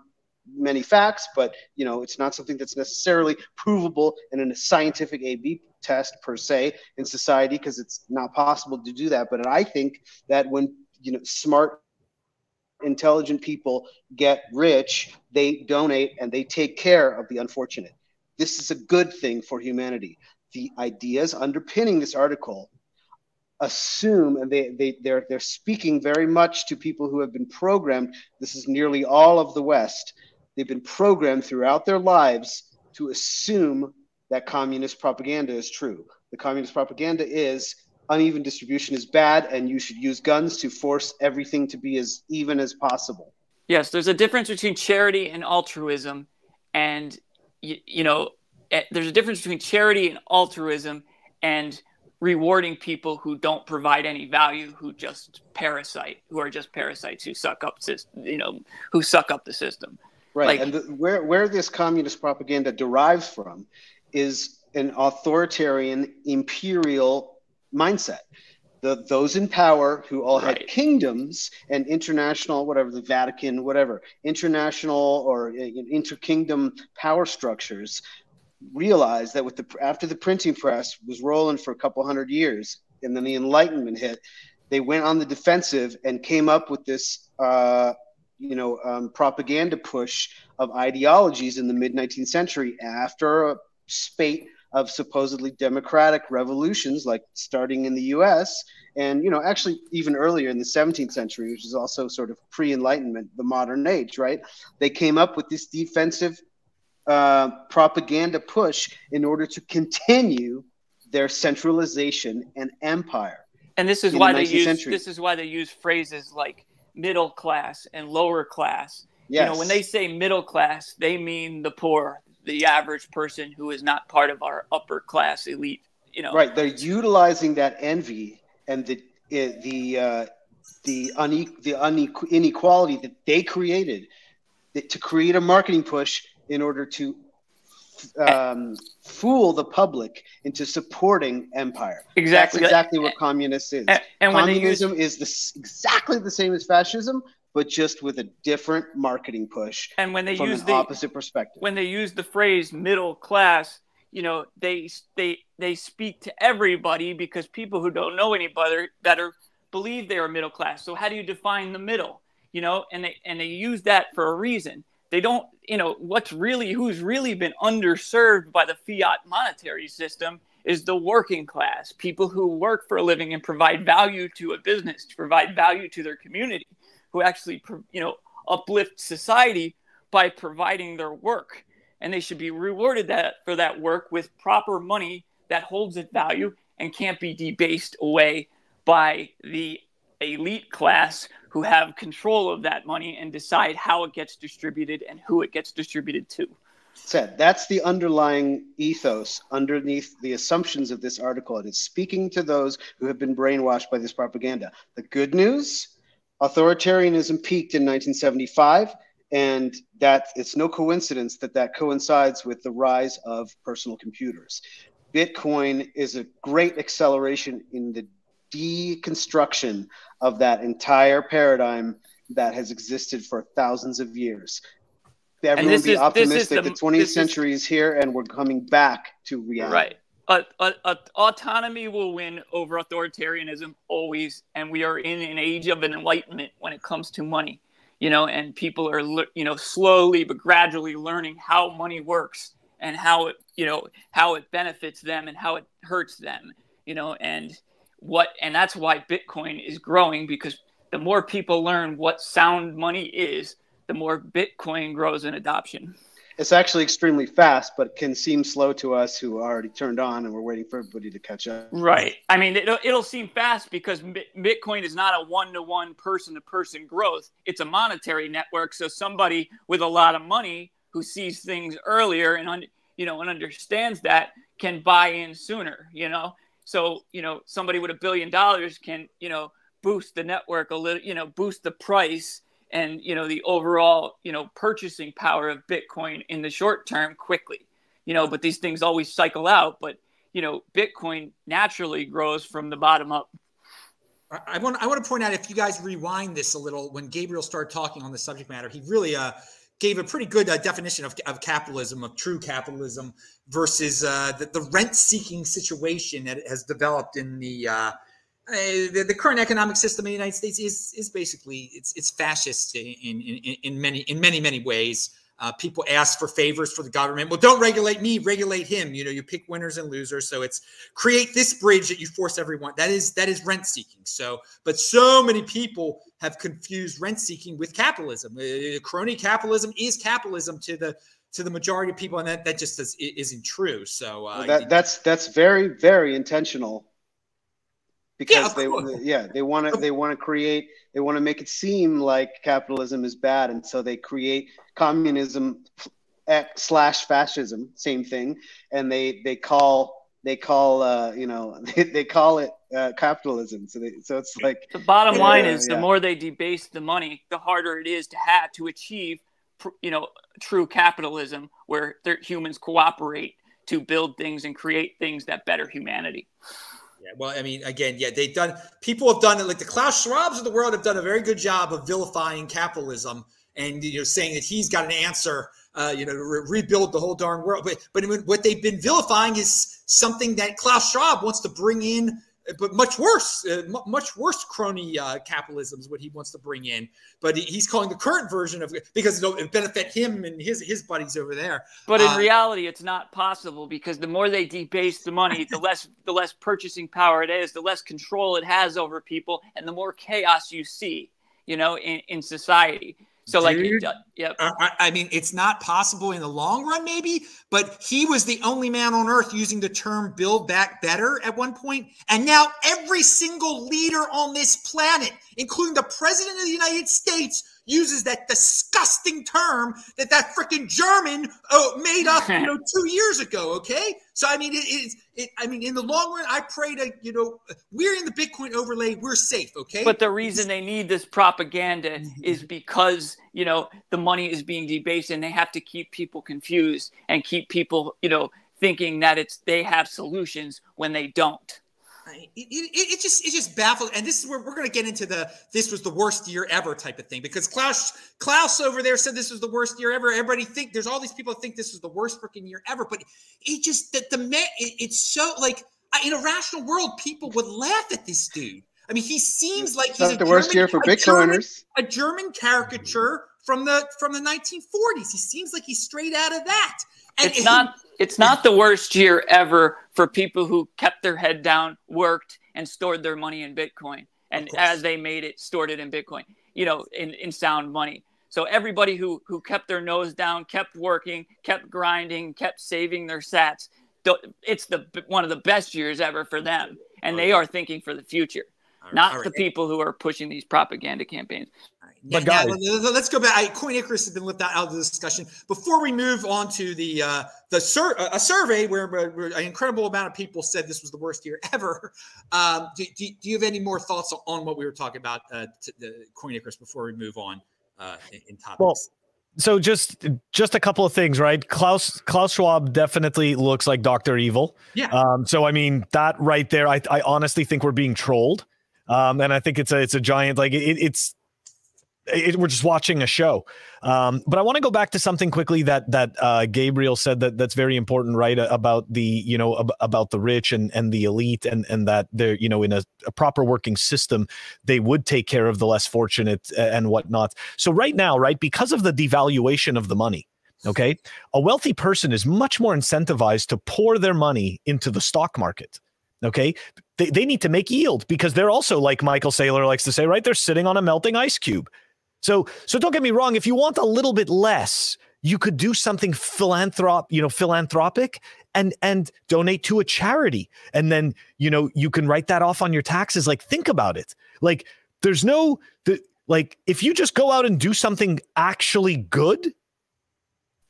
many facts, but you know, it's not something that's necessarily provable in a scientific A/B test per se in society because it's not possible to do that. But I think that when you know smart intelligent people get rich, they donate and they take care of the unfortunate. This is a good thing for humanity. The ideas underpinning this article assume and they, they they're they're speaking very much to people who have been programmed this is nearly all of the west They've been programmed throughout their lives to assume that communist propaganda is true. The communist propaganda is uneven distribution is bad and you should use guns to force everything to be as even as possible. Yes, there's a difference between charity and altruism. And, you, you know, eh, there's a difference between charity and altruism and rewarding people who don't provide any value, who just parasite, who are just parasites who suck up, you know, who suck up the system. Right, like, and the, where where this communist propaganda derives from is an authoritarian imperial mindset. The, those in power who all right. had kingdoms and international, whatever the Vatican, whatever international or interkingdom power structures, realized that with the after the printing press was rolling for a couple hundred years, and then the Enlightenment hit, they went on the defensive and came up with this uh, you know um, propaganda push of ideologies in the mid 19th century after a spate of supposedly democratic revolutions, like starting in the U.S. and you know actually even earlier in the 17th century, which is also sort of pre-Enlightenment, the modern age, right? They came up with this defensive uh, propaganda push in order to continue their centralization and empire. And this is why the they use century. this is why they use phrases like middle class and lower class. Yes. You know, when they say middle class, they mean the poor, the average person who is not part of our upper class elite. You know, right? They're utilizing that envy and the eh, the uh, the une- the une- inequality that they created to create a marketing push in order to um, fool the public into supporting empire. Exactly. That's exactly what communist is. And, and Communism use, is the, exactly the same as fascism, but just with a different marketing push. And when they use the opposite perspective, when they use the phrase middle class, you know, they they they speak to everybody because people who don't know any better better believe they are middle class. So how do you define the middle? You know, and they and they use that for a reason they don't you know what's really who's really been underserved by the fiat monetary system is the working class people who work for a living and provide value to a business to provide value to their community who actually you know uplift society by providing their work. And they should be rewarded that for that work with proper money that holds its value and can't be debased away by the elite class who have control of that money and decide how it gets distributed and who it gets distributed to. Said that's the underlying ethos underneath the assumptions of this article. It is speaking to those who have been brainwashed by this propaganda. The good news authoritarianism peaked in 1975 and that it's no coincidence that that coincides with the rise of personal computers bitcoin is a great acceleration in the deconstruction of that entire paradigm that has existed for thousands of years. Everyone be is, optimistic. The, the, 20th century is, is, here, and we're coming back to reality. Right. Uh, uh, uh, autonomy will win over authoritarianism always, and we are in an age of enlightenment when it comes to money. You know, and people are you know slowly but gradually learning how money works and how it you know how it benefits them and how it hurts them. You know, and what and that's why bitcoin is growing because the more people learn what sound money is the more bitcoin grows in adoption. It's actually extremely fast but can seem slow to us who are already turned on and we're waiting for everybody to catch up. Right. I mean it'll, it'll seem fast because bitcoin is not a one-to-one person-to-person growth. It's a monetary network. So somebody with a lot of money who sees things earlier and you know and understands that can buy in sooner you know so, you know, somebody with a billion dollars can, you know, boost the network a little, you know, boost the price and, you know, the overall, you know, purchasing power of Bitcoin in the short term quickly. You know, but these things always cycle out, but you know, Bitcoin naturally grows from the bottom up. I want I want to point out if you guys rewind this a little when Gabriel started talking on the subject matter, he really uh gave a pretty good uh, definition of, of capitalism, of true capitalism, versus uh, the, the rent-seeking situation that has developed in the, uh, the, the current economic system in the United States is is basically it's it's fascist in in, in many in many many ways. Uh, people ask for favors for the government. Well, don't regulate me, regulate him. You know, you pick winners and losers. So it's create this bridge that you force everyone. That is that is rent seeking. So, but so many people have confused rent seeking with capitalism. Uh, crony capitalism is capitalism to the to the majority of people, and that that just is, isn't true. So uh, well, that, that's that's very very intentional because yeah, they yeah they want to they want to create they want to make it seem like capitalism is bad and so they create communism slash fascism same thing and they they call they call uh you know they, they call it uh, capitalism so they, so it's like the bottom line is yeah. the more they debase the money the harder it is to have to achieve you know true capitalism where humans cooperate to build things and create things that better humanity yeah, well, I mean, again, yeah, they've done. People have done it. Like the Klaus Schwabs of the world have done a very good job of vilifying capitalism and you know saying that he's got an answer. Uh, you know, to re- rebuild the whole darn world. But but what they've been vilifying is something that Klaus Schwab wants to bring in but much worse, uh, m- much worse crony uh, capitalism is what he wants to bring in. But he, he's calling the current version of because it'll benefit him and his his buddies over there. But in uh, reality, it's not possible because the more they debase the money, the less the less purchasing power it is, the less control it has over people, and the more chaos you see, you know, in, in society. So, Dude, like, yep. I, I, mean, it's not possible in the long run, maybe, but he was the only man on earth using the term build back better at one point. And now every single leader on this planet, including the president of the United States, uses that disgusting term that that freaking German oh, made up, you know, two years ago. Okay, so I mean, it is. It, I mean, in the long run, I pray to you know, we're in the Bitcoin overlay, we're safe. Okay, but the reason they need this propaganda is because you know the money is being debased, and they have to keep people confused and keep people, you know, thinking that it's they have solutions when they don't. It, it, it, just it just baffles, and this is where we're going to get into the this was the worst year ever type of thing because Klaus Klaus over there said this was the worst year ever. Everybody think there's all these people think this was the worst freaking year ever, but it just that the man it, it's so like in a rational world people would laugh at this dude. I mean, he seems like he's the German, worst year for Bitcoiners. A German, a German caricature from the from the 1940s. He seems like he's straight out of that. And, it's not it's not the worst year ever for people who kept their head down, worked, and stored their money in Bitcoin. And as they made it, stored it in Bitcoin, you know, in, in sound money. So everybody who who kept their nose down, kept working, kept grinding, kept saving their sats, it's the one of the best years ever for them, and they are thinking for the future, not the people who are pushing these propaganda campaigns. But guys, now, let's go back. I, Coin Icarus has been left out of the discussion. Before we move on to the uh, the sur- a survey where, where, an incredible amount of people said this was the worst year ever. Um, do, do, do, you have any more thoughts on what we were talking about uh, the Coin Icarus before we move on uh, in, in topics? Well, so just just a couple of things, right? Klaus Klaus Schwab definitely looks like Doctor Evil. Yeah. Um, so I mean that right there, I I honestly think we're being trolled. Um, and I think it's a it's a giant like it, it's it, we're just watching a show. Um, but I want to go back to something quickly that that uh, Gabriel said that that's very important, right? About the you know ab- about the rich and and the elite, and and that they're you know in a, a, proper working system, they would take care of the less fortunate and whatnot. So right now, right, because of the devaluation of the money. Okay. A wealthy person is much more incentivized to pour their money into the stock market. Okay. They, they need to make yield because they're also, like Michael Saylor likes to say, right? They're sitting on a melting ice cube. So so don't get me wrong. If you want a little bit less, you could do something philanthrop, you know, philanthropic and and donate to a charity. And then, you know, you can write that off on your taxes. Like think about it. Like there's no the like if you just go out and do something actually good,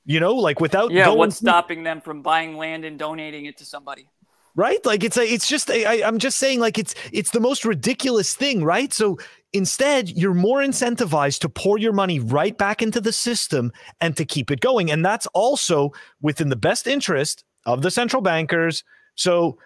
you know, like without Yeah, what's stopping them from buying land and donating it to somebody? Right? Like it's a, it's just I, I'm just saying like it's it's the most ridiculous thing, right? So Instead, you're more incentivized to pour your money right back into the system and to keep it going. And that's also within the best interest of the central bankers. So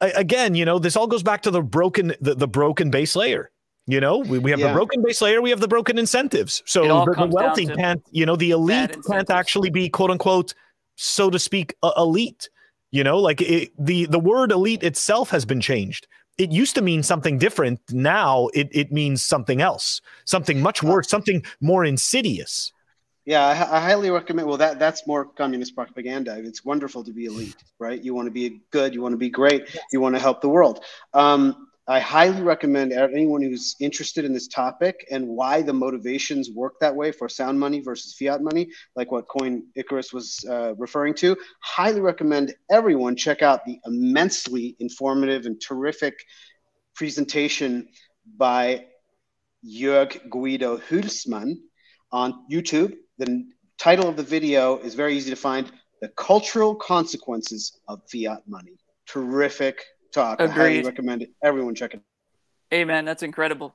again, you know, this all goes back to the broken the, the broken base layer. You know, we, we have yeah. the broken base layer, we have the broken incentives. So the, the wealthy can't, you know, the elite can't actually be quote unquote, so to speak, uh, elite. You know, like it, the the word elite itself has been changed it used to mean something different. Now it, it means something else, something much worse, something more insidious. Yeah, I, I, highly recommend. Well, that that's more communist propaganda. It's wonderful to be elite, right? You want to be good, you want to be great, you want to help the world. Um, I highly recommend anyone who's interested in this topic and why the motivations work that way for sound money versus fiat money, like what Coin Icarus was uh, referring to. Highly recommend everyone check out the immensely informative and terrific presentation by Jörg Guido Hülsmann on YouTube. The title of the video is very easy to find The Cultural Consequences of Fiat Money. Terrific talk. Agreed. I highly recommend it. Everyone check it. Hey man, that's incredible.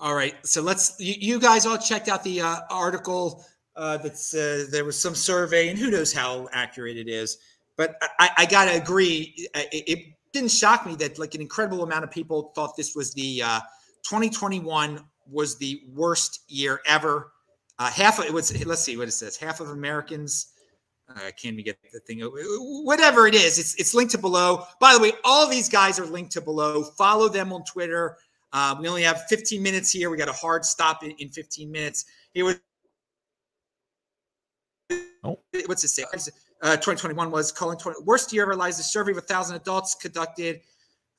All right, so let's. You, you guys all checked out the uh, article. Uh, that's uh, there was some survey, and who knows how accurate it is. But I, I gotta agree. It, it, didn't shock me that like an incredible amount of people thought this was the uh, 2021 was the worst year ever. Uh, half of it was. Let's see what it says. Half of Americans I can we get the thing. Whatever it is, it's it's linked to below. By the way, all these guys are linked to below. Follow them on Twitter. Uh, we only have 15 minutes here. We got a hard stop in, in 15 minutes. Here was oh. what's it say? Uh, 2021 was calling 20, worst year ever lies. The survey of a thousand adults conducted.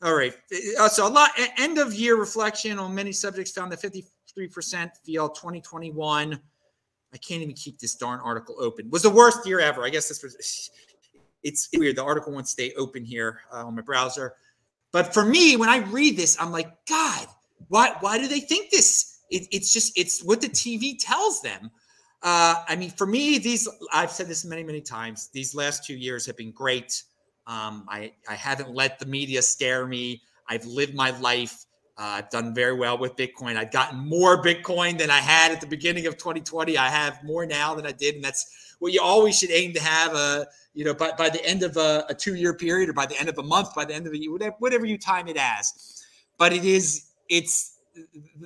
All right. Uh, so a lot end of year reflection on many subjects found that 53% feel 2021 I can't even keep this darn article open. Was the worst year ever. I guess this was. It's weird. The article won't stay open here uh, on my browser. But for me, when I read this, I'm like, God, why? Why do they think this? It, it's just it's what the TV tells them. Uh, I mean, for me, these I've said this many, many times. These last two years have been great. Um, I I haven't let the media scare me. I've lived my life. Uh, I've done very well with Bitcoin. I've gotten more Bitcoin than I had at the beginning of 2020. I have more now than I did, and that's what you always should aim to have. Uh, you know, by, by the end of a, a two-year period, or by the end of a month, by the end of a year, whatever, whatever you time it as. But it is, it's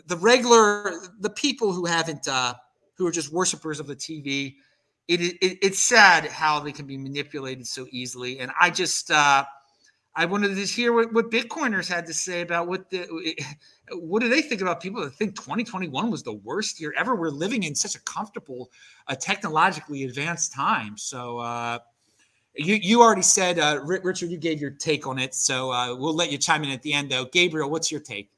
the regular, the people who haven't, uh, who are just worshipers of the TV. It, it, it's sad how they can be manipulated so easily, and I just. Uh, I wanted to hear what, what Bitcoiners had to say about what the what do they think about people that think 2021 was the worst year ever. We're living in such a comfortable, uh, technologically advanced time. So uh, you you already said, uh, Richard, you gave your take on it. So uh, we'll let you chime in at the end, though. Gabriel, what's your take?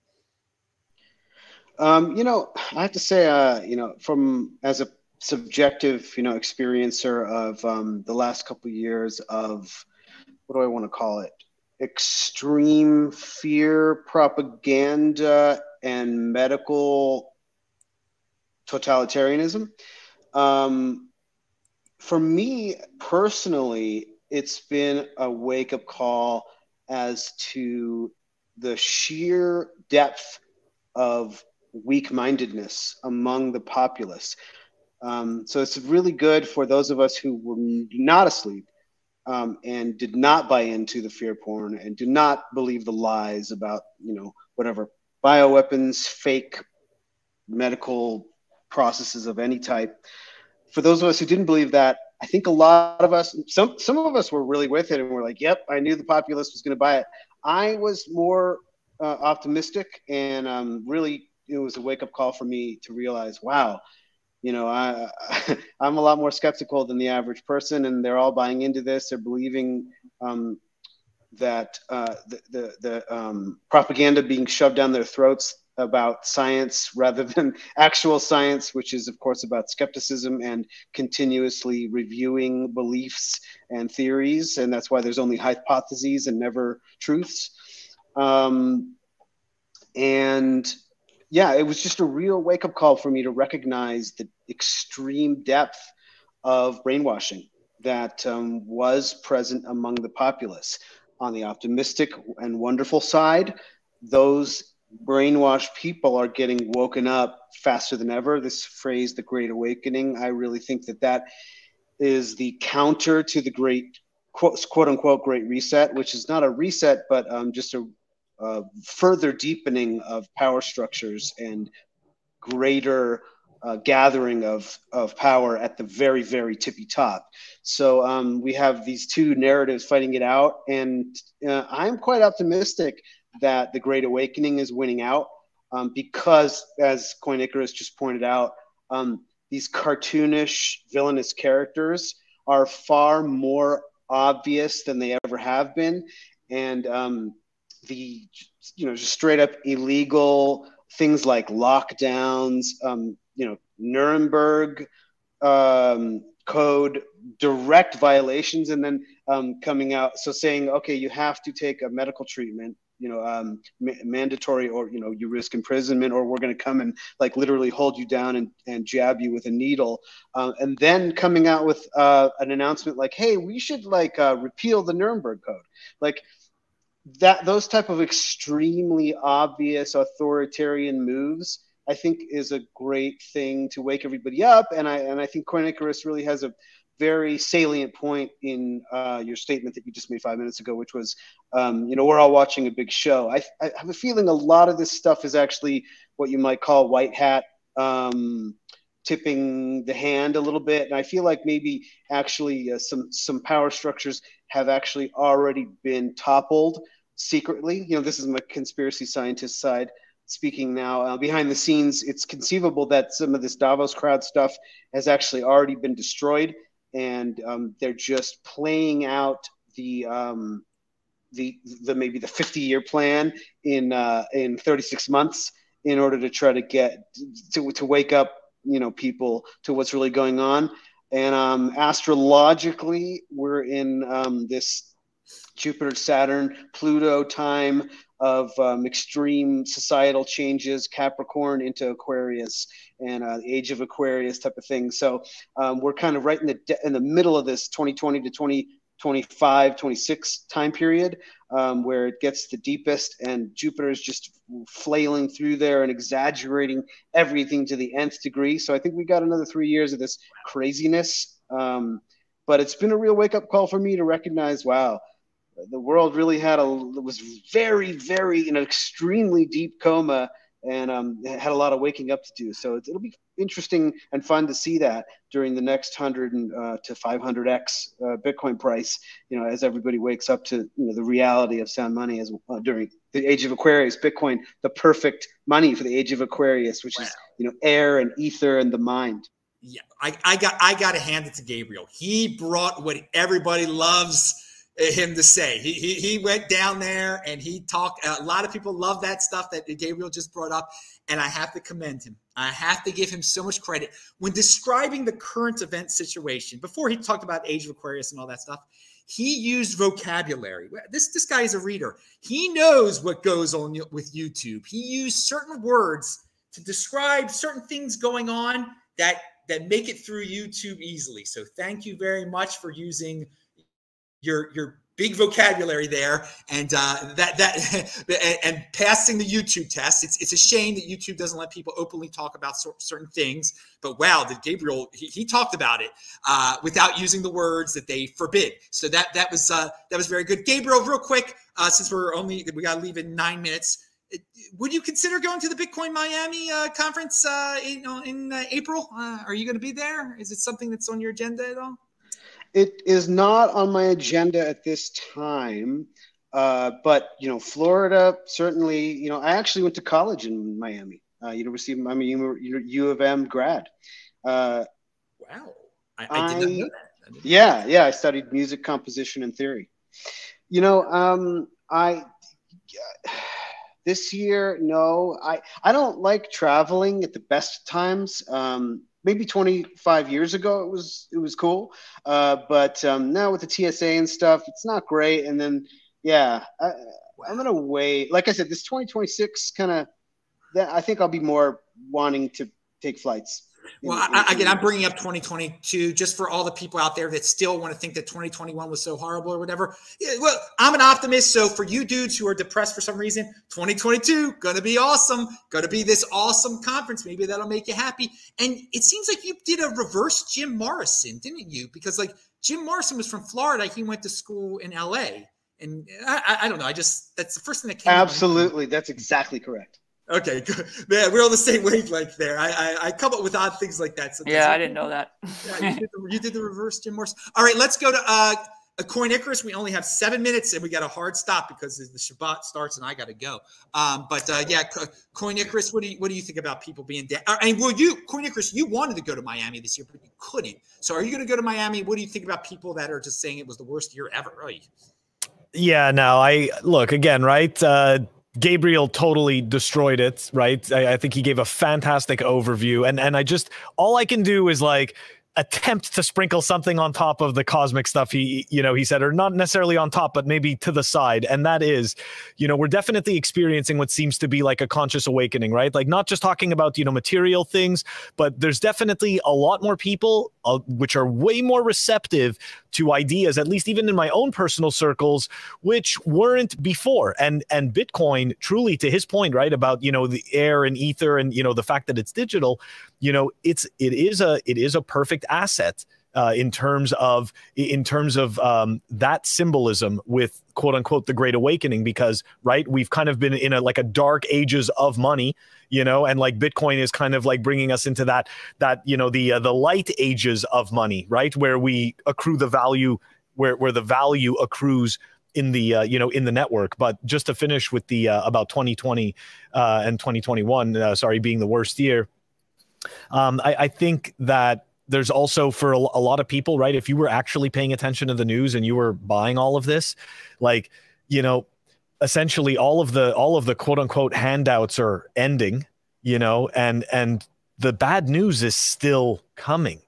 Um, you know, I have to say, uh, you know, from as a subjective, you know, experiencer of um, the last couple years of what do I want to call it? Extreme fear propaganda and medical totalitarianism. Um, for me personally, it's been a wake up call as to the sheer depth of weak mindedness among the populace. Um, so it's really good for those of us who were not asleep um, and did not buy into the fear porn and do not believe the lies about you know whatever bioweapons, fake medical processes of any type. For those of us who didn't believe that, I think a lot of us, some some of us were really with it and we're like, "Yep, I knew the populace was going to buy it." I was more uh, optimistic and um, really it was a wake up call for me to realize, wow, you know, I, I'm a lot more skeptical than the average person, and they're all buying into this. They're believing um, that uh, the the, the um, propaganda being shoved down their throats about science rather than actual science, which is of course about skepticism and continuously reviewing beliefs and theories, and that's why there's only hypotheses and never truths. Um, and yeah, it was just a real wake up call for me to recognize the extreme depth of brainwashing that um, was present among the populace. On the optimistic and wonderful side, those brainwashed people are getting woken up faster than ever. This phrase, the Great Awakening, I really think that that is the counter to the great quote, quote unquote great reset, which is not a reset, but um, just a uh, further deepening of power structures and greater uh, gathering of, of power at the very, very tippy top. So um, we have these two narratives fighting it out. And uh, I'm quite optimistic that the Great Awakening is winning out um, because, as Coin Icarus just pointed out, um, these cartoonish, villainous characters are far more obvious than they ever have been. And um, the you know just straight up illegal things like lockdowns, um, you know Nuremberg um, code direct violations, and then um, coming out so saying okay you have to take a medical treatment you know um, ma- mandatory or you know you risk imprisonment or we're going to come and like literally hold you down and, and jab you with a needle. Uh, and then coming out with uh, an announcement like hey we should like uh, repeal the nuremberg code. Like that those type of extremely obvious authoritarian moves I think is a great thing to wake everybody up and I and I think Coin Icarus really has a very salient point in uh, your statement that you just made five minutes ago, which was, um, you know, we're all watching a big show. I, I, have a feeling a lot of this stuff is actually what you might call white hat um, tipping the hand a little bit. And I feel like maybe actually uh, some some power structures have actually already been toppled secretly. You know, this is my conspiracy scientist side speaking now. Uh, behind the scenes, it's conceivable that some of this Davos crowd stuff has actually already been destroyed, and um, they're just playing out the um, the the maybe the 50 year plan in uh, in 36 months in order to try to get to, to wake up you know people to what's really going on. And um, astrologically we're in um, this jupiter saturn pluto time of um, extreme societal changes capricorn into aquarius and uh, age of aquarius type of thing. So um, we're kind of right in the de- in the middle of this 2020 to 2025 26 time period um, where it gets the deepest, and Jupiter is just flailing through there and exaggerating everything to the nth degree. So I think we got another three years of this craziness. Um, but it's been a real wake up call for me to recognize, wow, the world really had a was very, very in an extremely deep coma and um, had a lot of waking up to do. So it'll be interesting and fun to see that during the next hundred uh, to 500x uh, Bitcoin price. You know, as everybody wakes up to you know the reality of sound money as uh, during the age of Aquarius, Bitcoin, the perfect money for the age of Aquarius, which wow. is you know air and ether and the mind. Yeah, I, I got I got to hand it to Gabriel. He brought what everybody loves him to say. He, he, he went down there and he talked. A lot of people love that stuff that Gabriel just brought up. And I have to commend him. I have to give him so much credit when describing the current event situation. Before he talked about Age of Aquarius and all that stuff, he used vocabulary. This this guy is a reader. He knows what goes on with YouTube. He used certain words to describe certain things going on that that make it through YouTube easily. So thank you very much for using your your big vocabulary there and uh, that that and, passing the YouTube test. It's it's a shame that YouTube doesn't let people openly talk about certain things. But wow, did Gabriel he, he talked about it uh, without using the words that they forbid. So that that was uh, that was very good. Gabriel, real quick, uh, since we're only we got to leave in nine minutes. Would you consider going to the Bitcoin Miami uh, conference uh, in, in April? are you going to be there? Is it something that's on your agenda at all? It is not on my agenda at this time, uh, but you know, Florida certainly. You know, I actually went to college in Miami, uh, University of Miami, U of M grad. Uh, wow, I, I did not know that. Yeah, yeah, I studied music composition and theory. You know, um, I this year, no, I I don't like traveling at the best times. Um, maybe 25 years ago it was it was cool. Uh, but um, now with the tsa and stuff it's not great. And then yeah I, i'm gonna wait. Like i said this 2026 kind of i think i'll be more wanting to take flights well, I, again, I'm bringing up 2022 just for all the people out there that still want to think that 2021 was so horrible or whatever. Yeah, well, I'm an optimist. So for you dudes who are depressed for some reason, 2022 going to be awesome. To be this awesome conference. Maybe that'll make you happy. And it seems like you did a reverse Jim Morrison, didn't you? Because like Jim Morrison was from Florida. He went to school in LA. And I, I don't know. I just, that's the first thing that came. Absolutely. That's exactly correct. Okay, good. Man, we're on the same wavelength there. I, I, I come up with odd things like that. Sometimes. Yeah, I didn't know that. yeah, you did, the, you did, the, reverse Jim Morris. All right, let's go to uh, a Coin Icarus. We only have seven minutes, and we got a hard stop because the Shabbat starts, and I got to go. Um, but uh, yeah, Coin Icarus. What do you what do you think about people being dead? Uh, and will you, Coin Icarus? You wanted to go to Miami this year, but you couldn't. So, are you going to go to Miami? What do you think about people that are just saying it was the worst year ever? Right? Yeah, no, I look again, right? Uh, Gabriel totally destroyed it, right? I, I, think he gave a fantastic overview, and and I just all I can do is like attempt to sprinkle something on top of the cosmic stuff he you know he said or not necessarily on top but maybe to the side. And that is you know we're definitely experiencing what seems to be like a conscious awakening right? Like not just talking about you know material things but there's definitely a lot more people uh, which are way more receptive to ideas at least even in my own personal circles which weren't before. And and bitcoin truly to his point right about you know the air and ether and you know the fact that it's digital you know it's it is a it is a perfect asset uh, in terms of in terms of um, that symbolism with quote unquote the Great Awakening, because right, we've kind of been in a like a dark ages of money, you know, and like Bitcoin is kind of like bringing us into that that you know the uh, the light ages of money, right, where we accrue the value where where the value accrues in the uh, you know in the network. But just to finish with the uh, about 2020 uh, and 2021, uh, sorry, being the worst year, um, I, I think that there's also for a, a lot of people, right? If you were actually paying attention to the news and you were buying all of this, like you know, essentially all of the all of the quote unquote handouts are ending, you know, and and the bad news is still coming,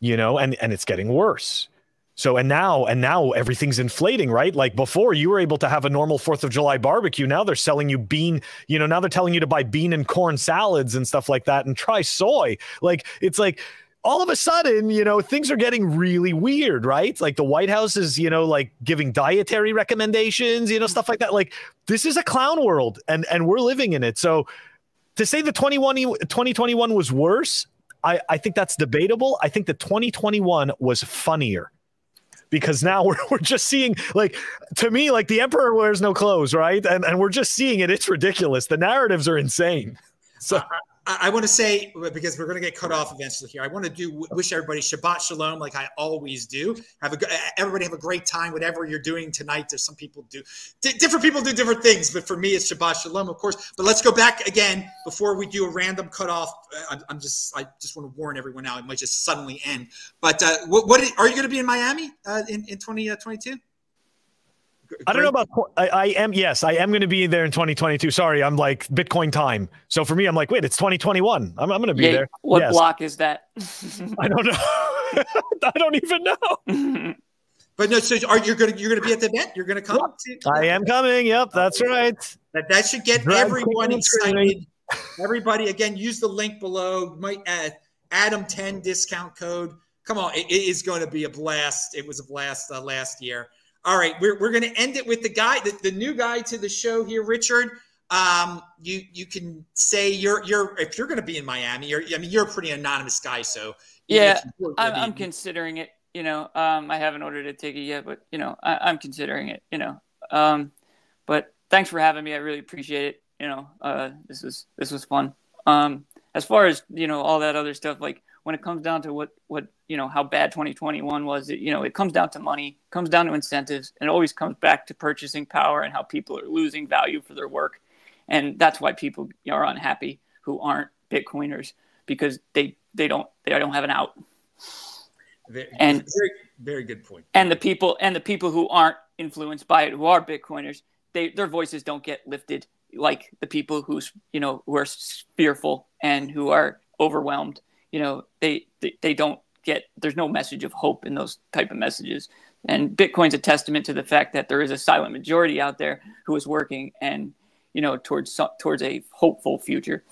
you know, and and it's getting worse so and now and now everything's inflating, right? Like before you were able to have a normal 4th of July barbecue. Now they're selling you bean, you know, now they're telling you to buy bean and corn salads and stuff like that and try soy. Like it's like all of a sudden, you know, things are getting really weird, right? Like the White House is, you know, like giving dietary recommendations, you know, stuff like that. Like this is a clown world and and we're living in it. So to say the 21 2021 was worse, I, I think that's debatable. I think the 2021 was funnier because now we're, we're just seeing like to me like the emperor wears no clothes right and and we're just seeing it it's ridiculous the narratives are insane so uh-huh. I, want to say because we're going to get cut off eventually here. I want to do wish everybody Shabbat Shalom, like I always do. Have a everybody have a great time, whatever you're doing tonight. There's some people do different people do different things, but for me it's Shabbat Shalom, of course. But let's go back again before we do a random cutoff. I'm, I'm just I just want to warn everyone now. It might just suddenly end. But uh, what, what are you going to be in Miami uh, in in 2022? 20, I don't know about. I, I am. Yes, I am going to be there in 2022. Sorry, I'm like Bitcoin time. So for me, I'm like, wait, it's 2021. I'm, I'm going to be yeah, there. What yes. block is that? I don't know. I don't even know. But no, so are you gonna you're gonna be at the event? You're gonna come? To, I am coming. Yep, that's right. That that should get Drag everyone excited. Everybody, again, use the link below. Might add Adam ten discount code. Come on, it, it is going to be a blast. It was a blast uh, last year. All right, we're, we're going to end it with the guy, the, the new guy to the show here, Richard. Um, you you can say you're you're if you're going to be in Miami, you're I mean you're a pretty anonymous guy, so yeah, I'm, I'm considering it. You know, um, I haven't ordered a ticket yet, but you know, I, am considering it. You know, um, but thanks for having me. I really appreciate it. You know, uh, this was this was fun. Um, as far as you know, all that other stuff, like when it comes down to what what you know how bad 2021 was it, you know it comes down to money comes down to incentives and it always comes back to purchasing power and how people are losing value for their work. And that's why people are unhappy who aren't bitcoiners because they they don't they don't have an out. Very, and very very good point. and the people and the people who aren't influenced by it who are bitcoiners they their voices don't get lifted like the people who's you know who are fearful and who are overwhelmed you know they, they they don't get there's no message of hope in those type of messages and bitcoin's a testament to the fact that there is a silent majority out there who is working and you know towards towards a hopeful future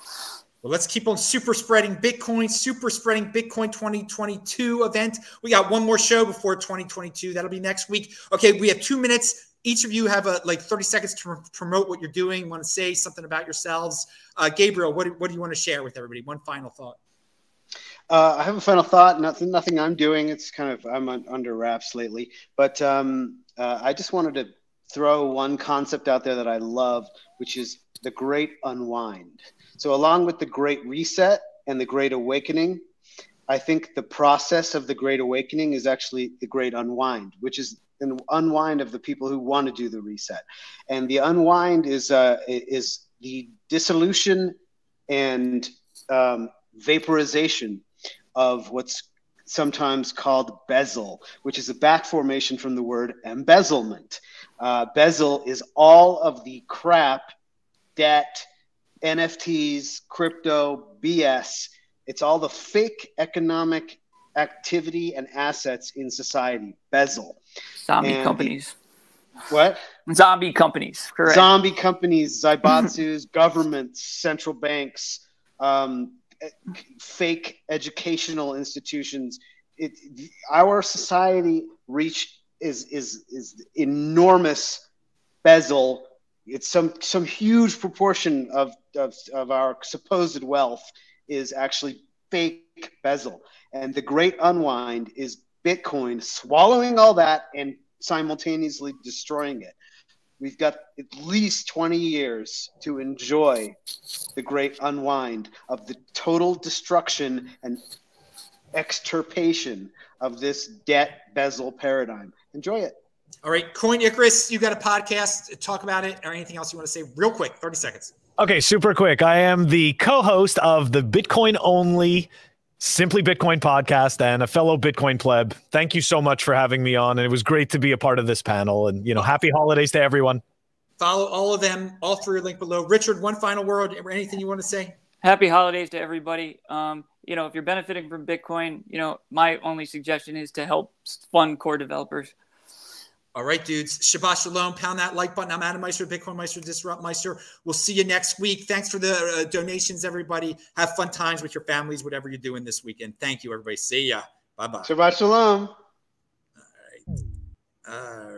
well, let's keep on super spreading Bitcoin, super spreading Bitcoin 2022 event. We got one more show before 2022. That'll be next week. Okay, we have two minutes. Each of you have a, like 30 seconds to promote what you're doing. Want to say something about yourselves? Uh, Gabriel, what what do you want to share with everybody? One final thought. Uh, I have a final thought. Nothing, nothing I'm doing. It's kind of I'm under wraps lately. But um, uh, I just wanted to throw one concept out there that I love, which is the Great Unwind. So, along with the Great Reset and the Great Awakening, I think the process of the Great Awakening is actually the Great Unwind, which is an unwind of the people who want to do the reset. And the unwind is uh, is the dissolution and um, vaporization of what's sometimes called bezzle, which is a back formation from the word embezzlement. Uh, bezzle is all of the crap, debt, NFTs, crypto, BS. It's all the fake economic activity and assets in society. Bezzle. Zombie and companies. The, what? Zombie companies. Correct. Zombie companies, Zaibatsus, governments, central banks, um, fake educational institutions. It, our society reach is is is enormous bezzle. It's some some huge proportion of, of, of our supposed wealth is actually fake bezzle. And the great unwind is Bitcoin swallowing all that and simultaneously destroying it. We've got at least 20 years to enjoy the great unwind of the total destruction and extirpation of this debt bezzle paradigm. Enjoy it. All right, Coin Icarus, you got a podcast. Talk about it or anything else you want to say real quick, 30 seconds. Okay, super quick. I am the co host of the Bitcoin only Simply Bitcoin podcast and a fellow Bitcoin pleb. Thank you so much for having me on. And it was great to be a part of this panel. And, you know, happy holidays to everyone. Follow all of them. All three are linked below. Richard, one final word or anything you want to say? Happy holidays to everybody. Um, you know, if you're benefiting from Bitcoin, you know, my only suggestion is to help fund core developers. All right, dudes. Shabbat shalom. Pound that like button. I'm Adam Meister, Bitcoin Meister, Disrupt Meister. We'll see you next week. Thanks for the uh, donations, everybody. Have fun times with your families, whatever you're doing this weekend. Thank you, everybody. See ya. Bye bye. Shabbat shalom. All right. All right.